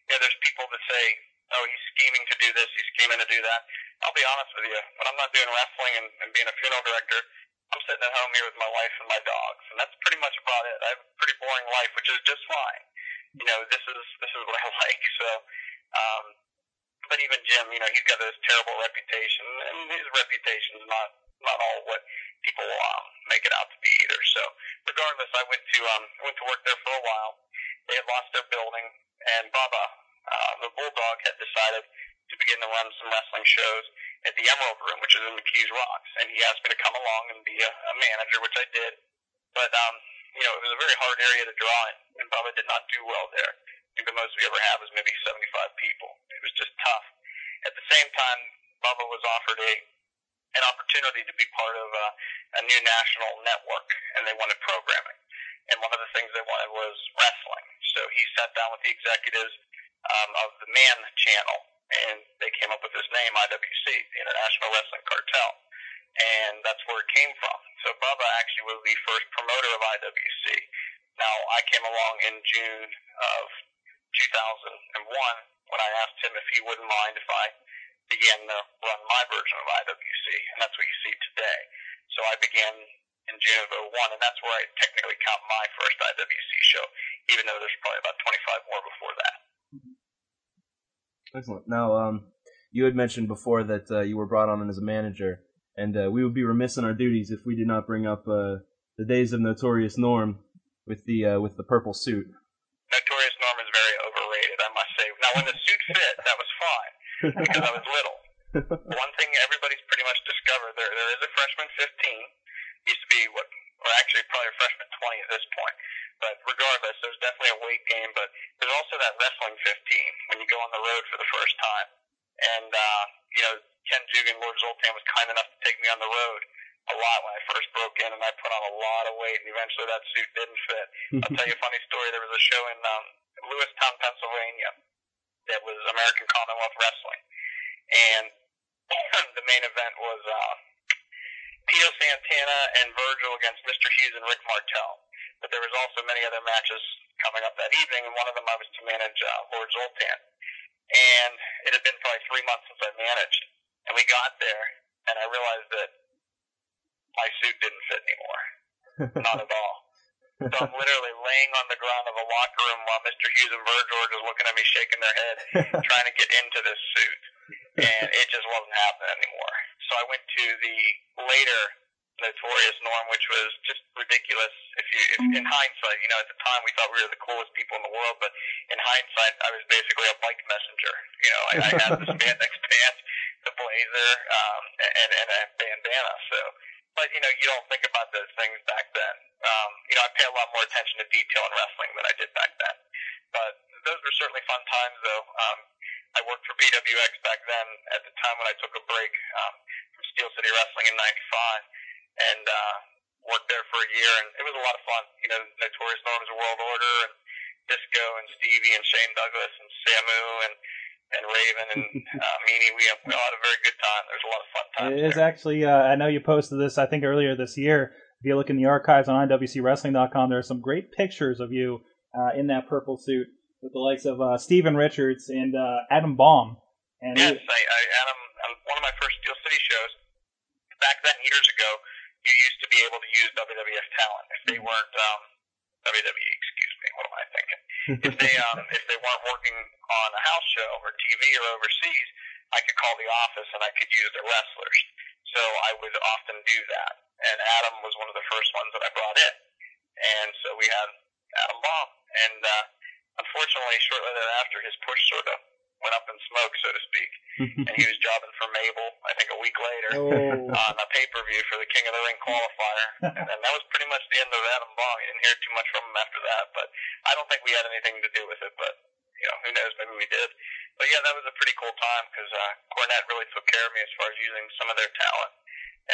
you know, there's people that say, oh, he's scheming to do this, he's scheming to do that. I'll be honest with you, when I'm not doing wrestling and, and being a funeral director, I'm sitting at home here with my wife and my dogs, and that's pretty much about it. I have a pretty boring life, which is just fine. You know, this is this is what I like. So, um, but even Jim, you know, he's got this terrible reputation, and his reputation is not not all what people um, make it out to be either. So, regardless, I went to um, went to work there for a while. They had lost their building, and Bubba, uh, the bulldog, had decided to begin to run some wrestling shows at the Emerald Room, which is in McKees Rocks, and he asked me to come along and be a, a manager, which I did. But um, you know, it was a very hard area to draw in, and Bubba did not do well there. I think the most we ever had was maybe 75 people. It was just tough. At the same time, Bubba was offered a an opportunity to be part of a, a new national network, and they wanted programming. And one of the things they wanted was wrestling. So he sat down with the executives um, of the Man Channel, and they came up with this name, IWC, the International Wrestling Cartel. And that's where it came from. So Bubba actually was the first promoter of IWC. Now, I came along in June of 2001 when I asked him if he wouldn't mind if I began to run my version of IWC, and that's what you see today. So I began in June of 01, and that's where I technically count my first IWC show, even though there's probably about 25 more before that. Excellent. Now, um, you had mentioned before that uh, you were brought on as a manager, and uh, we would be remiss in our duties if we did not bring up uh, the days of Notorious Norm with the uh, with the purple suit. Notorious Norm is very overrated, I must say. Now, when the suit fit, that was fine because I was little. One thing everybody's pretty much discovered there there is a freshman 15. Used to be what, or actually probably a freshman 20 at this point. But regardless, there's definitely a weight game. But also that wrestling 15 when you go on the road for the first time. And uh, you know, Ken Dugan, Lord Zoltan was kind enough to take me on the road a lot when I first broke in, and I put on a lot of weight, and eventually that suit didn't fit. I'll tell you a funny story. There was a show in um, Lewistown, Pennsylvania, that was American Commonwealth Wrestling, and the main event was uh, Tito Santana and Virgil against Mr. Hughes and Rick Martel. But there was also many other matches coming up that evening, and one of them I was to manage uh, Lord Zoltan. And it had been probably three months since I managed, and we got there, and I realized that my suit didn't fit anymore. Not at all. So I'm literally laying on the ground of a locker room while Mr. Hughes and Virgil are just looking at me, shaking their head, trying to get into this suit. And it just wasn't happening anymore. So I went to the later Notorious Norm, which was just ridiculous. If you, if, in hindsight, you know, at the time we thought we were the coolest people in the world, but in hindsight, I was basically a bike messenger. You know, I, I had the spandex pants, the blazer, um, and, and a bandana. So, but you know, you don't think about those things back then. Um, you know, I pay a lot more attention to detail in wrestling than I did back then. But those were certainly fun times, though. Um, I worked for PWX back then at the time when I took a break um, from Steel City Wrestling in '95, and uh, worked there for a year, and it was a lot of fun. You know, Notorious Norms of World Order and Disco and Stevie and Shane Douglas and Samu and and Raven and uh, Meanie. We, had a very good time. There's a lot of fun times. It is there. actually. Uh, I know you posted this. I think earlier this year. If you look in the archives on IWCWrestling.com, there are some great pictures of you uh, in that purple suit with the likes of uh, Steven Richards and uh, Adam Bomb. And Yes, it- I, I Adam, on one of my first Steel City shows back then, years ago, you used to be able to use WWF talent if they weren't um, WWE. Excuse me, what am I thinking? if they um, if they weren't working on a house show or TV or overseas, I could call the office and I could use their wrestlers. So I would often do that. And Adam was one of the first ones that I brought in. And so we had Adam Bomb. And uh, unfortunately, shortly thereafter, his push sort of went up in smoke, so to speak. and he was jobbing for Mabel, I think a week later, Oh. on a pay per view for the King of the Ring qualifier. and then that was pretty much the end of Adam Bomb. You didn't hear too much from him after that. But I don't think we had anything to do with it. But you know, who knows? Maybe we did. But yeah, that was a pretty cool time because uh, Cornette really took care of me as far as using some of their talent.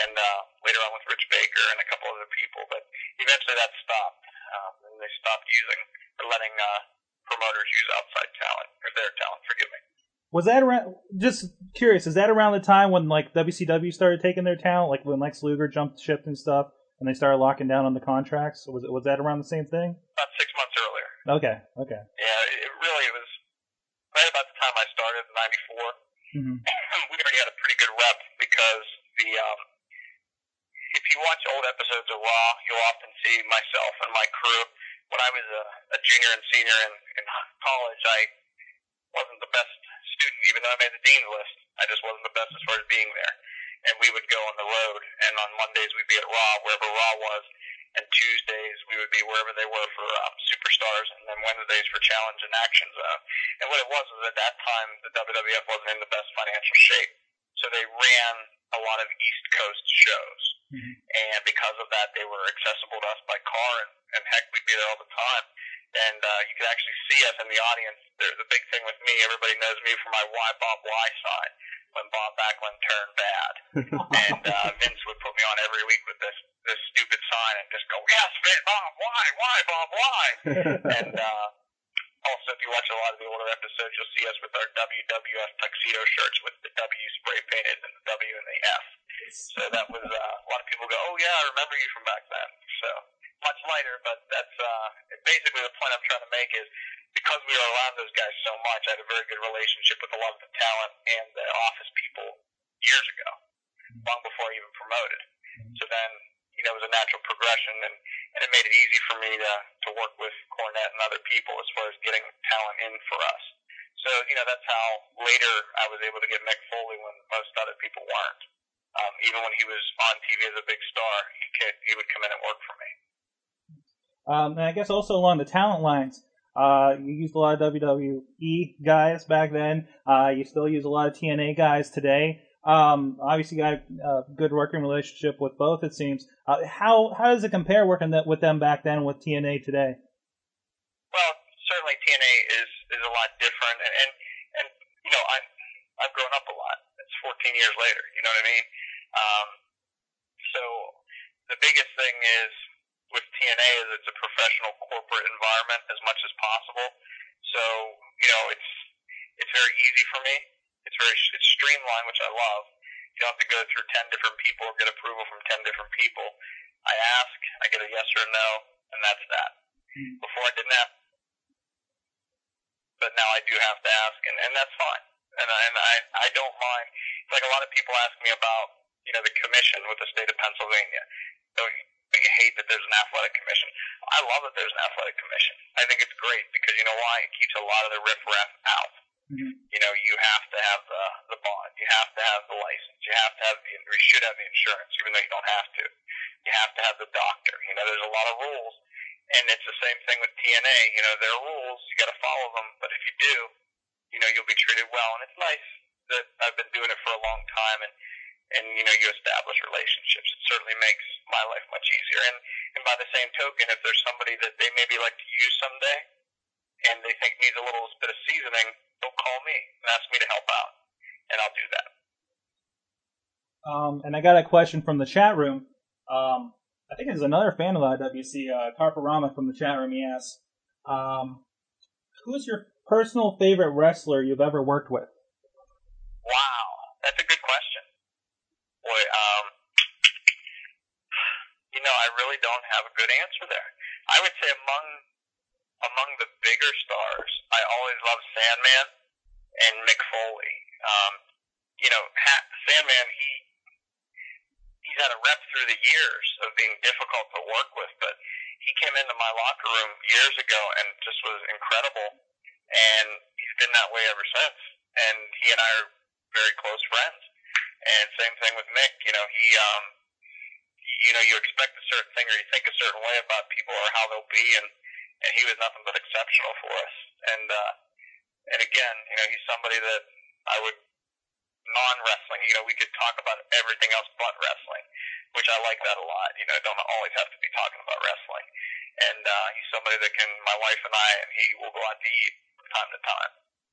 And uh, later on with Rich Baker and a couple other people, but eventually that stopped. Um, and they stopped using or letting uh, promoters use outside talent or their talent. Forgive me. Was that around? Just curious. Is that around the time when like WCW started taking their talent, like when Lex Luger jumped ship and stuff, and they started locking down on the contracts? Was it was that around the same thing? About six months earlier. Okay, okay. Yeah, it, really it was right about the time I started in '94. hmm we already had a pretty good rep because the um, if you watch old episodes of Raw, you'll often see myself and my crew. When I was a, a junior and senior in, in college, I wasn't the best student, even though I made the dean's list. I just wasn't the best as far as being there. And we would go on the road, and on Mondays we'd be at Raw, wherever Raw was, and Tuesdays we would be wherever they were for um, Superstars, and then Wednesdays for Challenge and Action Zone. And what it was was at that time the WWF wasn't in the best financial shape, so they ran a lot of East Coast shows, and because of that, they were accessible to us by car, and, and heck, we'd be there all the time. And uh, you could actually see us in the audience. There's a big thing with me. Everybody knows me for my Why Bob Why sign when Bob Backlund turned bad. and uh, Vince would put me on every week with this this stupid sign and just go, "Yes, Vince, Bob, why, why, Bob, why?" and uh, also, if you watch a lot of the older episodes, you'll see us with our WWF tuxedo shirts with the W spray painted and the W and the F. So that was uh, a lot of people go, "Oh yeah, I remember you from back then." So much lighter, but that's uh, basically the point I'm trying to make is because we were around those guys so much, I had a very good relationship with a lot of the talent and the office people years ago, long before I even promoted. So then, you know, it was a natural progression, and, and it made it easy for me to, to work with Cornette and other people as far as getting talent in for us. So, you know, that's how later I was able to get Mick Foley when most other people weren't. Um, even when he was on TV as a big star, he could, he would come in and work for me. Um, and I guess also along the talent lines, uh, you used a lot of WWE guys back then. Uh, you still use a lot of TNA guys today. Um, obviously, got a good working relationship with both. It seems. Uh, how how does it compare working that, with them back then with TNA today? Well, certainly TNA is is a lot different, and and, and you know I'm I've grown up a lot. It's 14 years later. You know what I mean? Um, so the biggest thing is with TNA is it's a professional corporate environment as much as possible. So you know it's it's very easy for me. It's very it's streamlined, which I love. You don't have to go through 10 different people or get approval from 10 different people. I ask, I get a yes or a no, and that's that. Hmm. Before I didn't have but now I do have to ask, and, and that's fine. And I, and I, I don't mind. It's like a lot of people ask me about, you know, the commission with the state of Pennsylvania. You, you hate that there's an athletic commission. I love that there's an athletic commission. I think it's great because you know why? It keeps a lot of the riffraff out. Mm-hmm. You know, you have to have the the bond. You have to have the license. You have to have the. You should have the insurance, even though you don't have to. You have to have the doctor. You know, there's a lot of rules, and it's the same thing with TNA. You know, there are rules. You got to follow them. But if you do, you know, you'll be treated well. And it's nice that I've been doing it for a long time, and and you know, you establish relationships. It certainly makes my life much easier. And and by the same token, if there's somebody that they maybe like to use someday, and they think needs a little bit of seasoning, they'll call me and ask me to help out, and I'll do that. Um, and I got a question from the chat room. Um, I think it's another fan of the IWC, uh, Carporama from the chat room. He asks, um, "Who's your personal favorite wrestler you've ever worked with?" Wow, that's a good question. Boy, um, you know, I really don't have a good answer there. I would say among among the bigger stars, I always loved Sandman and Mick Foley. Um, you know, ha- Sandman, he he's had a rep through the years of being difficult to work with, but he came into my locker room years ago and just was incredible, and he's been that way ever since. And he and I are very close friends. And same thing with Mick. You know, he, um, you know, you expect a certain thing or you think a certain way about people or how they'll be, and and he was nothing but exceptional for us. And uh, and again, you know, he's somebody that I would non wrestling. You know, we could talk about everything else but wrestling, which I like that a lot. You know, don't always have to be talking about wrestling. And uh, he's somebody that can, my wife and I, and he will go out to eat from time to time.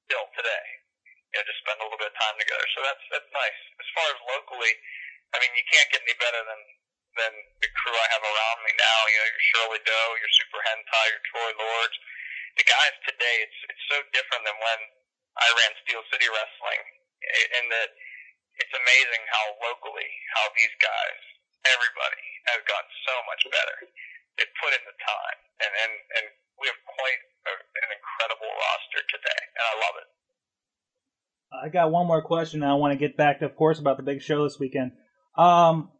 Still today, you know, just spend a little bit of time together. So that's that's nice. As far as locally, I mean, you can't get any better than than the crew I have around me now. You know, your Shirley Doe, your Super Hentai, your Troy Lords. The guys today, it's it's so different than when I ran Steel City Wrestling, in that it's amazing how locally how these guys, everybody, has gotten so much better. They've put in the time, and and and we have quite a, an incredible roster today, and I love it. I got one more question. I want to get back to, of course, about the big show this weekend. Um,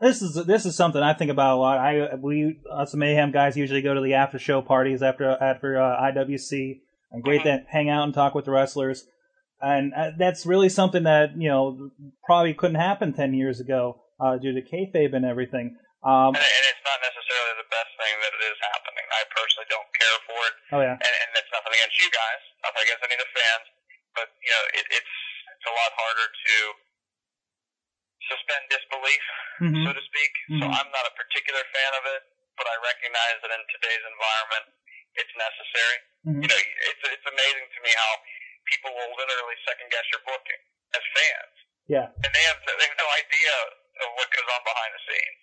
this is this is something I think about a lot. I we us mayhem guys usually go to the after show parties after after uh, IWC and great to hang out and talk with the wrestlers. And uh, that's really something that you know probably couldn't happen ten years ago uh, due to kayfabe and everything. Um, And, and it's not necessarily the best thing that it is happening. I personally don't care for it. oh yeah, and, and that's nothing against you guys, nothing against any of the fans, but you know, it, it's it's a lot harder to suspend disbelief, Mhm. so to speak. So Mhm. I'm not a particular fan of it, but I recognize that in today's environment, it's necessary. Mhm. You know, it's it's amazing to me how people will literally second guess your booking as fans yeah, and they have they have no idea of what goes on behind the scenes.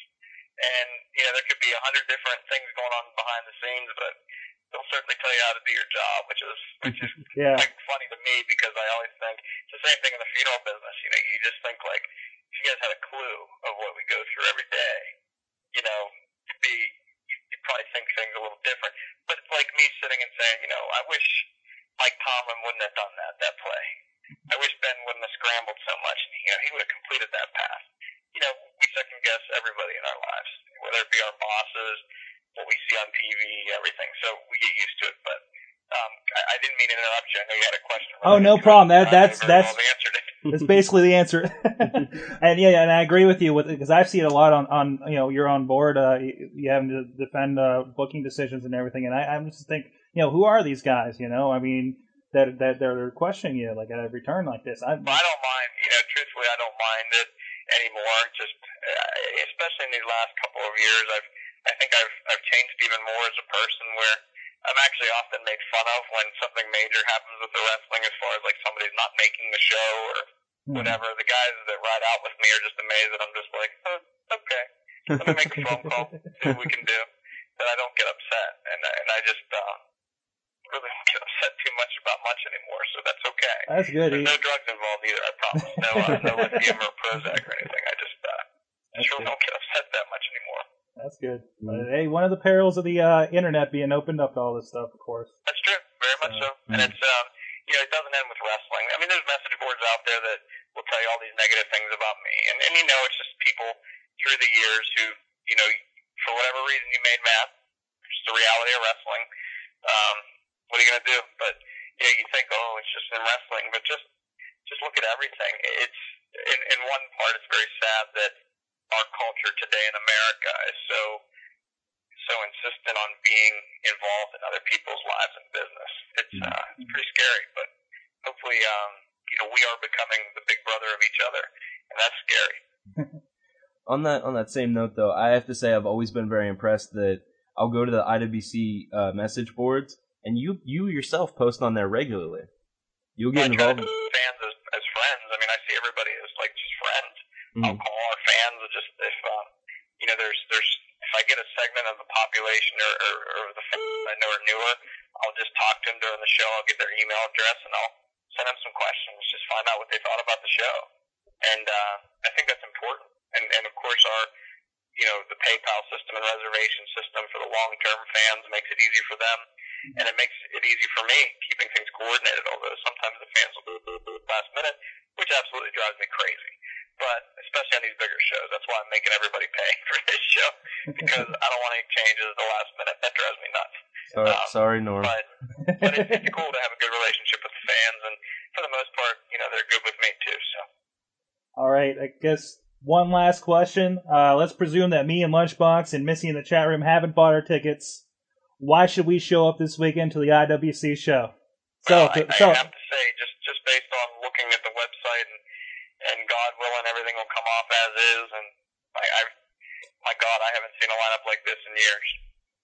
And you know, there could be a hundred different things going on behind the scenes, but they'll certainly tell you how to do your job, which is which is yeah, like funny to me because I always think it's the same thing in the funeral business. You know, you just think like if you guys had a clue of what we go through every day, you know, you'd be you'd probably think things a little different. But it's like me sitting and saying, you know, I wish Mike Tomlin wouldn't have done that that play. I wish Ben wouldn't have scrambled so much. You know, he would have completed that pass. You know, we second guess everybody in our lives, whether it be our bosses, what we see on TV, everything. So we get used to it. But um, I, I didn't mean to interrupt you. I know you had a question. Oh, no related to it. problem. That- that's- that's- well answered it. It's basically the answer. and yeah, and I agree with you with because I've seen a lot on on you know you're on board. Uh, you, you having to defend uh, booking decisions and everything, and I, I'm just think you know who are these guys? You know, I mean that that they're questioning you like at every turn like this. I, I don't mind, you know, truthfully, I don't mind it anymore. Just, uh, especially in these last couple of years, I've, I think I've, I've changed even more as a person where I'm actually often made fun of when something major happens with the wrestling as far as like somebody's not making the show or whatever. The guys that ride out with me are just amazed that I'm just like, oh, okay, let me make a phone call, see what we can do. That I don't get upset, and and I just uh, really don't get upset too much about much anymore, so that's okay. That's good. There's no drugs involved either. I promise. No, uh, no lithium or Prozac or anything. I just uh, just really don't get upset that much anymore. That's good. But, hey, one of the perils of the uh, internet being opened up to all this stuff, of course. That's true, very much so. And it's um, you know, it doesn't end with wrestling. I mean, there's message boards out there that will tell you all these negative things about me, and and you know, it's just people through the years who, you know, for whatever reason you made mad. It's the reality of wrestling. Um, what are you gonna do? But yeah, you think, oh, it's just in wrestling, but just just look at everything. It's in in one part, it's very sad that our culture today in America is so so insistent on being involved in other people's lives and business. It's uh, it's pretty scary, but hopefully, um, you know, we are becoming the big brother of each other, and that's scary. On that on that same note, though, I have to say I've always been very impressed that I'll go to the IWC uh, message boards, and you you yourself post on there regularly. You'll get I involved. fans as, as friends. I mean, I see everybody as like just friends. Mhm. I'll call our fans and just if um, you know, there's there's if I get a segment population or, or, or the fans I know are newer, I'll just talk to them during the show. I'll get their email address and I'll send them some questions. Just find out what they thought about the show, and uh, I think that's important. And and of course our you know the PayPal system and reservation system for the long term fans makes it easy for them, and it makes it easy for me keeping things coordinated. Although sometimes the fans will do last minute, which absolutely drives me crazy. But especially on these bigger shows, that's why I'm making everybody pay for this show because I don't want any changes at the last minute. That drives me nuts. Sorry, Um, sorry, Norm. But but it's, it's cool to have a good relationship with the fans, and for the most part, you know, they're good with me too. So. All right, I guess one last question. Uh, let's presume that me and Lunchbox and Missy in the chat room haven't bought our tickets. Why should we show up this weekend to the IWC show? So, Well, I, so I have to say, just just based on looking at the website and and God willing, everything will come off as is. And I, I my God, I haven't seen a lineup like this in years.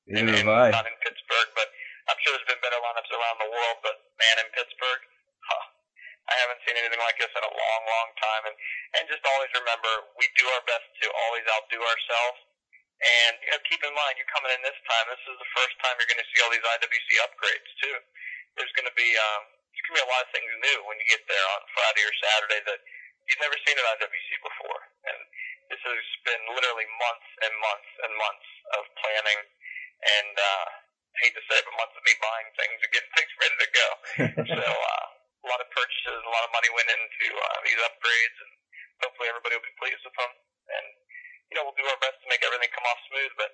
Neither in, have I. Not in Pittsburgh, but I'm sure there's been better lineups around the world. But man, in Pittsburgh, huh, I haven't seen anything like this in a long, long time. And and just always remember, we do our best to always outdo ourselves. And you know, keep in mind, you're coming in this time. This is the first time you're going to see all these IWC upgrades too. There's going to be um, there's going to be a lot of things new when you get there on Friday or Saturday that you've never seen at IWC before. And this has been literally months and months and months of planning and uh, I hate to say it, but months of me buying things and getting things ready to go. so uh, a lot of purchases, a lot of money went into uh, these upgrades, and hopefully everybody will be pleased with them. And you know, we'll do our best to make everything come off smooth. But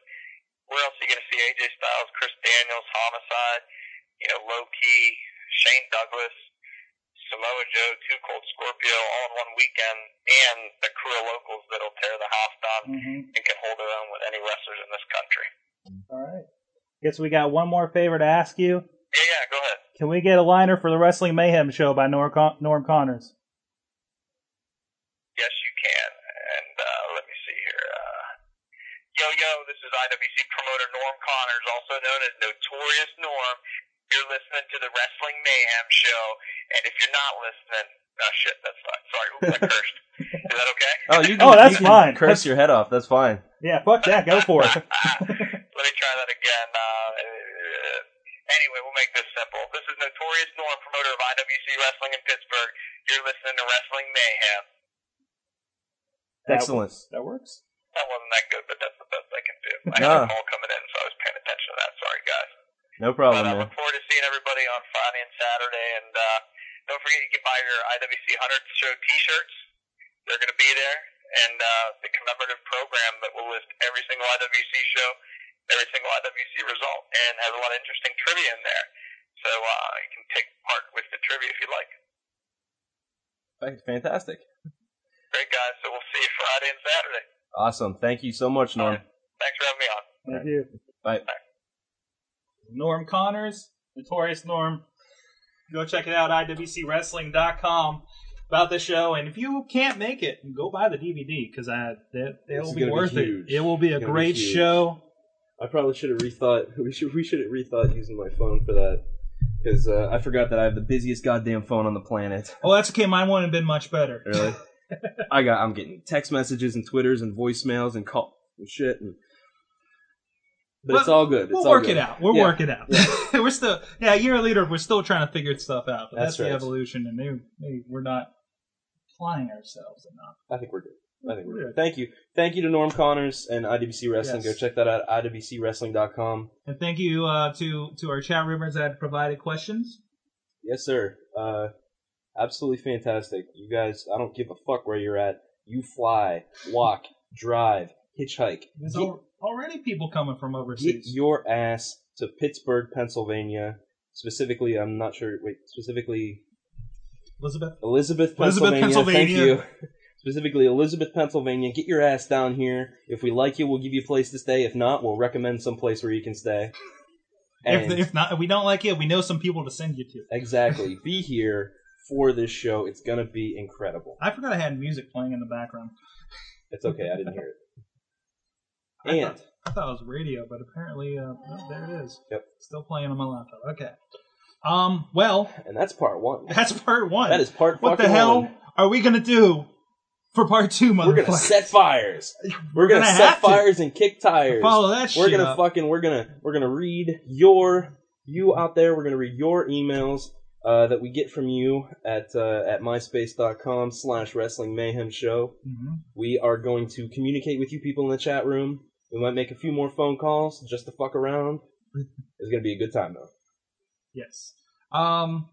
where else are you going to see AJ Styles, Chris Daniels, Homicide, you know, Low Ki, Shane Douglas, Samoa Joe, Two Cold Scorpio, all in one weekend, and a crew of locals that'll tear the house down Mhm. and can hold their own with any wrestlers in this country. all right. Guess we got one more favor to ask you. Yeah, yeah, go ahead. Can we get a liner for the Wrestling Mayhem show by Norm, Con- Norm Connors? Yes, you can. And uh, let me see here. Uh, yo, yo, this is IWC promoter Norm Connors, also known as Notorious Norm. You're listening to the Wrestling Mayhem show, and if you're not listening, oh shit, that's fine. Sorry, oops, I cursed. Is that okay? Oh, you can, Oh, that's you can fine. Curse your head off. That's fine. Yeah, fuck that. Go for it. Let me try that again. Uh, uh, anyway, we'll make this simple. This is Notorious Norm, promoter of IWC Wrestling in Pittsburgh. You're listening to Wrestling Mayhem. That Excellent. works. That works. That wasn't that good, but that's the best I can do. I No. had a call coming in, so I was paying attention to that. Sorry, guys. No But problem, I man. look forward to seeing everybody on Friday and Saturday. And uh, don't forget, you can buy your IWC 100th show T-shirts. They're going to be there, and uh, the commemorative program that will list every single IWC show, every single IWC result, and has a lot of interesting trivia in there. So uh, you can take part with the trivia if you like. Fa- Fantastic. Great guys. So we'll see you Friday and Saturday. Awesome. Thank you so much, Norm. Thanks for having me on. Thank you. Bye. Norm Connors, Notorious Norm. Go check it out, iwcwrestling.com about the show. And if you can't make it, go buy the DVD because it will be gonna be worth it. It will be a gonna be great show. I probably should have rethought. We should we should have rethought using my phone for that because uh, I forgot that I have the busiest goddamn phone on the planet. Oh, that's okay. Mine wouldn't have been much better. Really? I got. I'm getting text messages and twitters and voicemails and call and shit. And, but it's all good. It's We'll all work good. it out. We'll Yeah. work it out. we're still, yeah, a year later, we're still trying to figure stuff out. But that's, That's the evolution, and maybe, maybe we're not applying ourselves enough. I think we're good. I think we're good. Thank you. Thank you to Norm Connors and IWC Wrestling. Yes. Go check that out at IWCWrestling.com. And thank you uh, to to our chat roomers that provided questions. Yes, sir. Uh, absolutely fantastic. You guys, I don't give a fuck where you're at. You fly, walk, drive, hitchhike. Get, al- already people coming from get overseas. your ass to Pittsburgh, Pennsylvania. Specifically, I'm not sure. Wait, specifically Elizabeth, Elizabeth, Elizabeth, Pennsylvania. Pennsylvania. Thank you. Specifically, Elizabeth, Pennsylvania. Get your ass down here. If we like you, we'll give you a place to stay. If not, we'll recommend some place where you can stay. And if, if not, if we don't like it, we know some people to send you to. exactly, be here for this show. It's gonna be incredible. I forgot I had music playing in the background. It's okay. I didn't hear it. I And thought, I thought it was radio, but apparently, uh, oh, there it is. Yep. Still playing on my laptop. Okay. Um. Well, and that's part one. that's part one. That is part What the fucking hell one. are we gonna do for part two, motherfucker? We're gonna set fires. We're gonna, gonna set to. fires and kick tires. Follow that We're gonna up. fucking we're gonna we're gonna read your you out there. We're gonna read your emails uh, that we get from you at uh, at myspace.com slash wrestling mayhem show. Mhm. We are going to communicate with you people in the chat room. We might make a few more phone calls just to fuck around. It's gonna be a good time though. Yes. Um.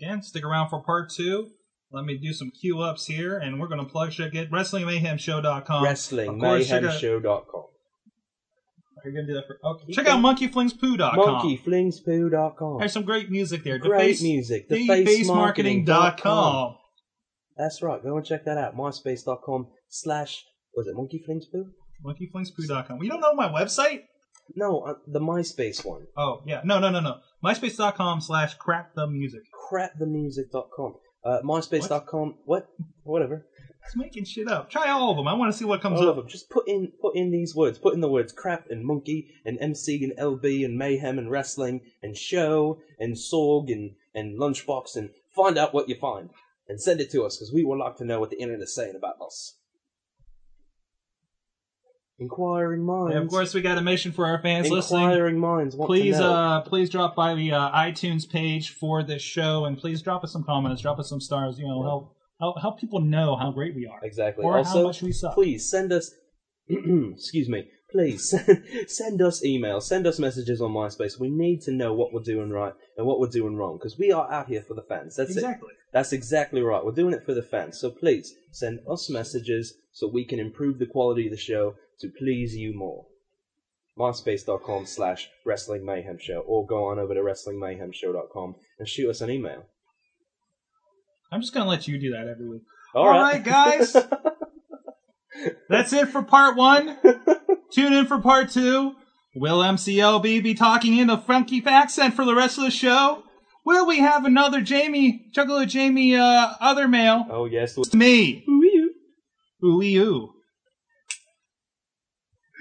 Again, stick around for part two. Let me do some cue ups here, and we're gonna plug shit. Get WrestlingMayhemShow.com. Wrestling of course, check out- mayhemshow.com. Are you gonna do that for? Okay. Check out MonkeyFlingsPoo.com. Monkeyflingspoo.com. There's some great music there. Great Deface- music. DefaceMarketing.com. That's right. Go and check that out. MySpace.com slash, was it Monkey Flings Poo? MonkeyFlingsPoo.com. You don't know my website? No, uh, the MySpace one. Oh yeah, no, no, no, no. MySpace.com slash crap the music. Crapthemusic.com. Uh, MySpace.com. What? Whatever. It's making shit up. Try all of them. I want to see what comes All up. of them. Just put in put in these words. Put in the words crap and monkey and MC and LB and mayhem and wrestling and show and sorg and, and lunchbox and find out what you find. And send it to us because we would like to know what the internet is saying about us. Inquiring minds. And of course, we got a mission for our fans listening. Inquiring minds want Please, to know. uh, please drop by the uh, iTunes page for this show, and please drop us some comments, drop us some stars. You know, help help, help people know how great we are, exactly. or also, how much we suck. please send us. excuse me. Please send us emails, send us messages on MySpace. We need to know what we're doing right and what we're doing wrong because we are out here for the fans. That's it. exactly. That's exactly right. We're doing it for the fans. So please send us messages so we can improve the quality of the show to please you more. MySpace.com slash Wrestling Mayhem Show or go on over to WrestlingMayhemShow.com and shoot us an email. I'm just gonna let you do that every week. All All right. right, guys. That's it for part one. Tune in for part two. Will MCLB be talking in a funky accent for the rest of the show? Will we have another Jamie, Juggalo Jamie, uh, other male? Oh, yes. It's me. Ooh, ooh.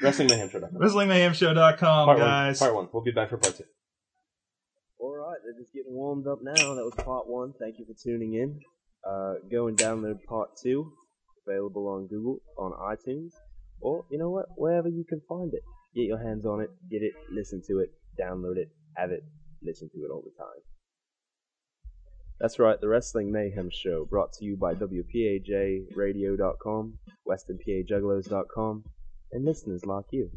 WrestlingMayhemShow.com. WrestlingMayhemShow.com, Part guys. one. Part one. We'll be back for part two. All right, they're just getting warmed up now. That was part one. Thank you for tuning in. Uh, go and download part two, available on Google, on iTunes, or you know what, wherever you can find it. Get your hands on it, get it, listen to it, download it, have it, listen to it all the time. That's right, the Wrestling Mayhem Show, brought to you by WPAJRadio.com, WesternPAJuggalos.com, and listeners like you.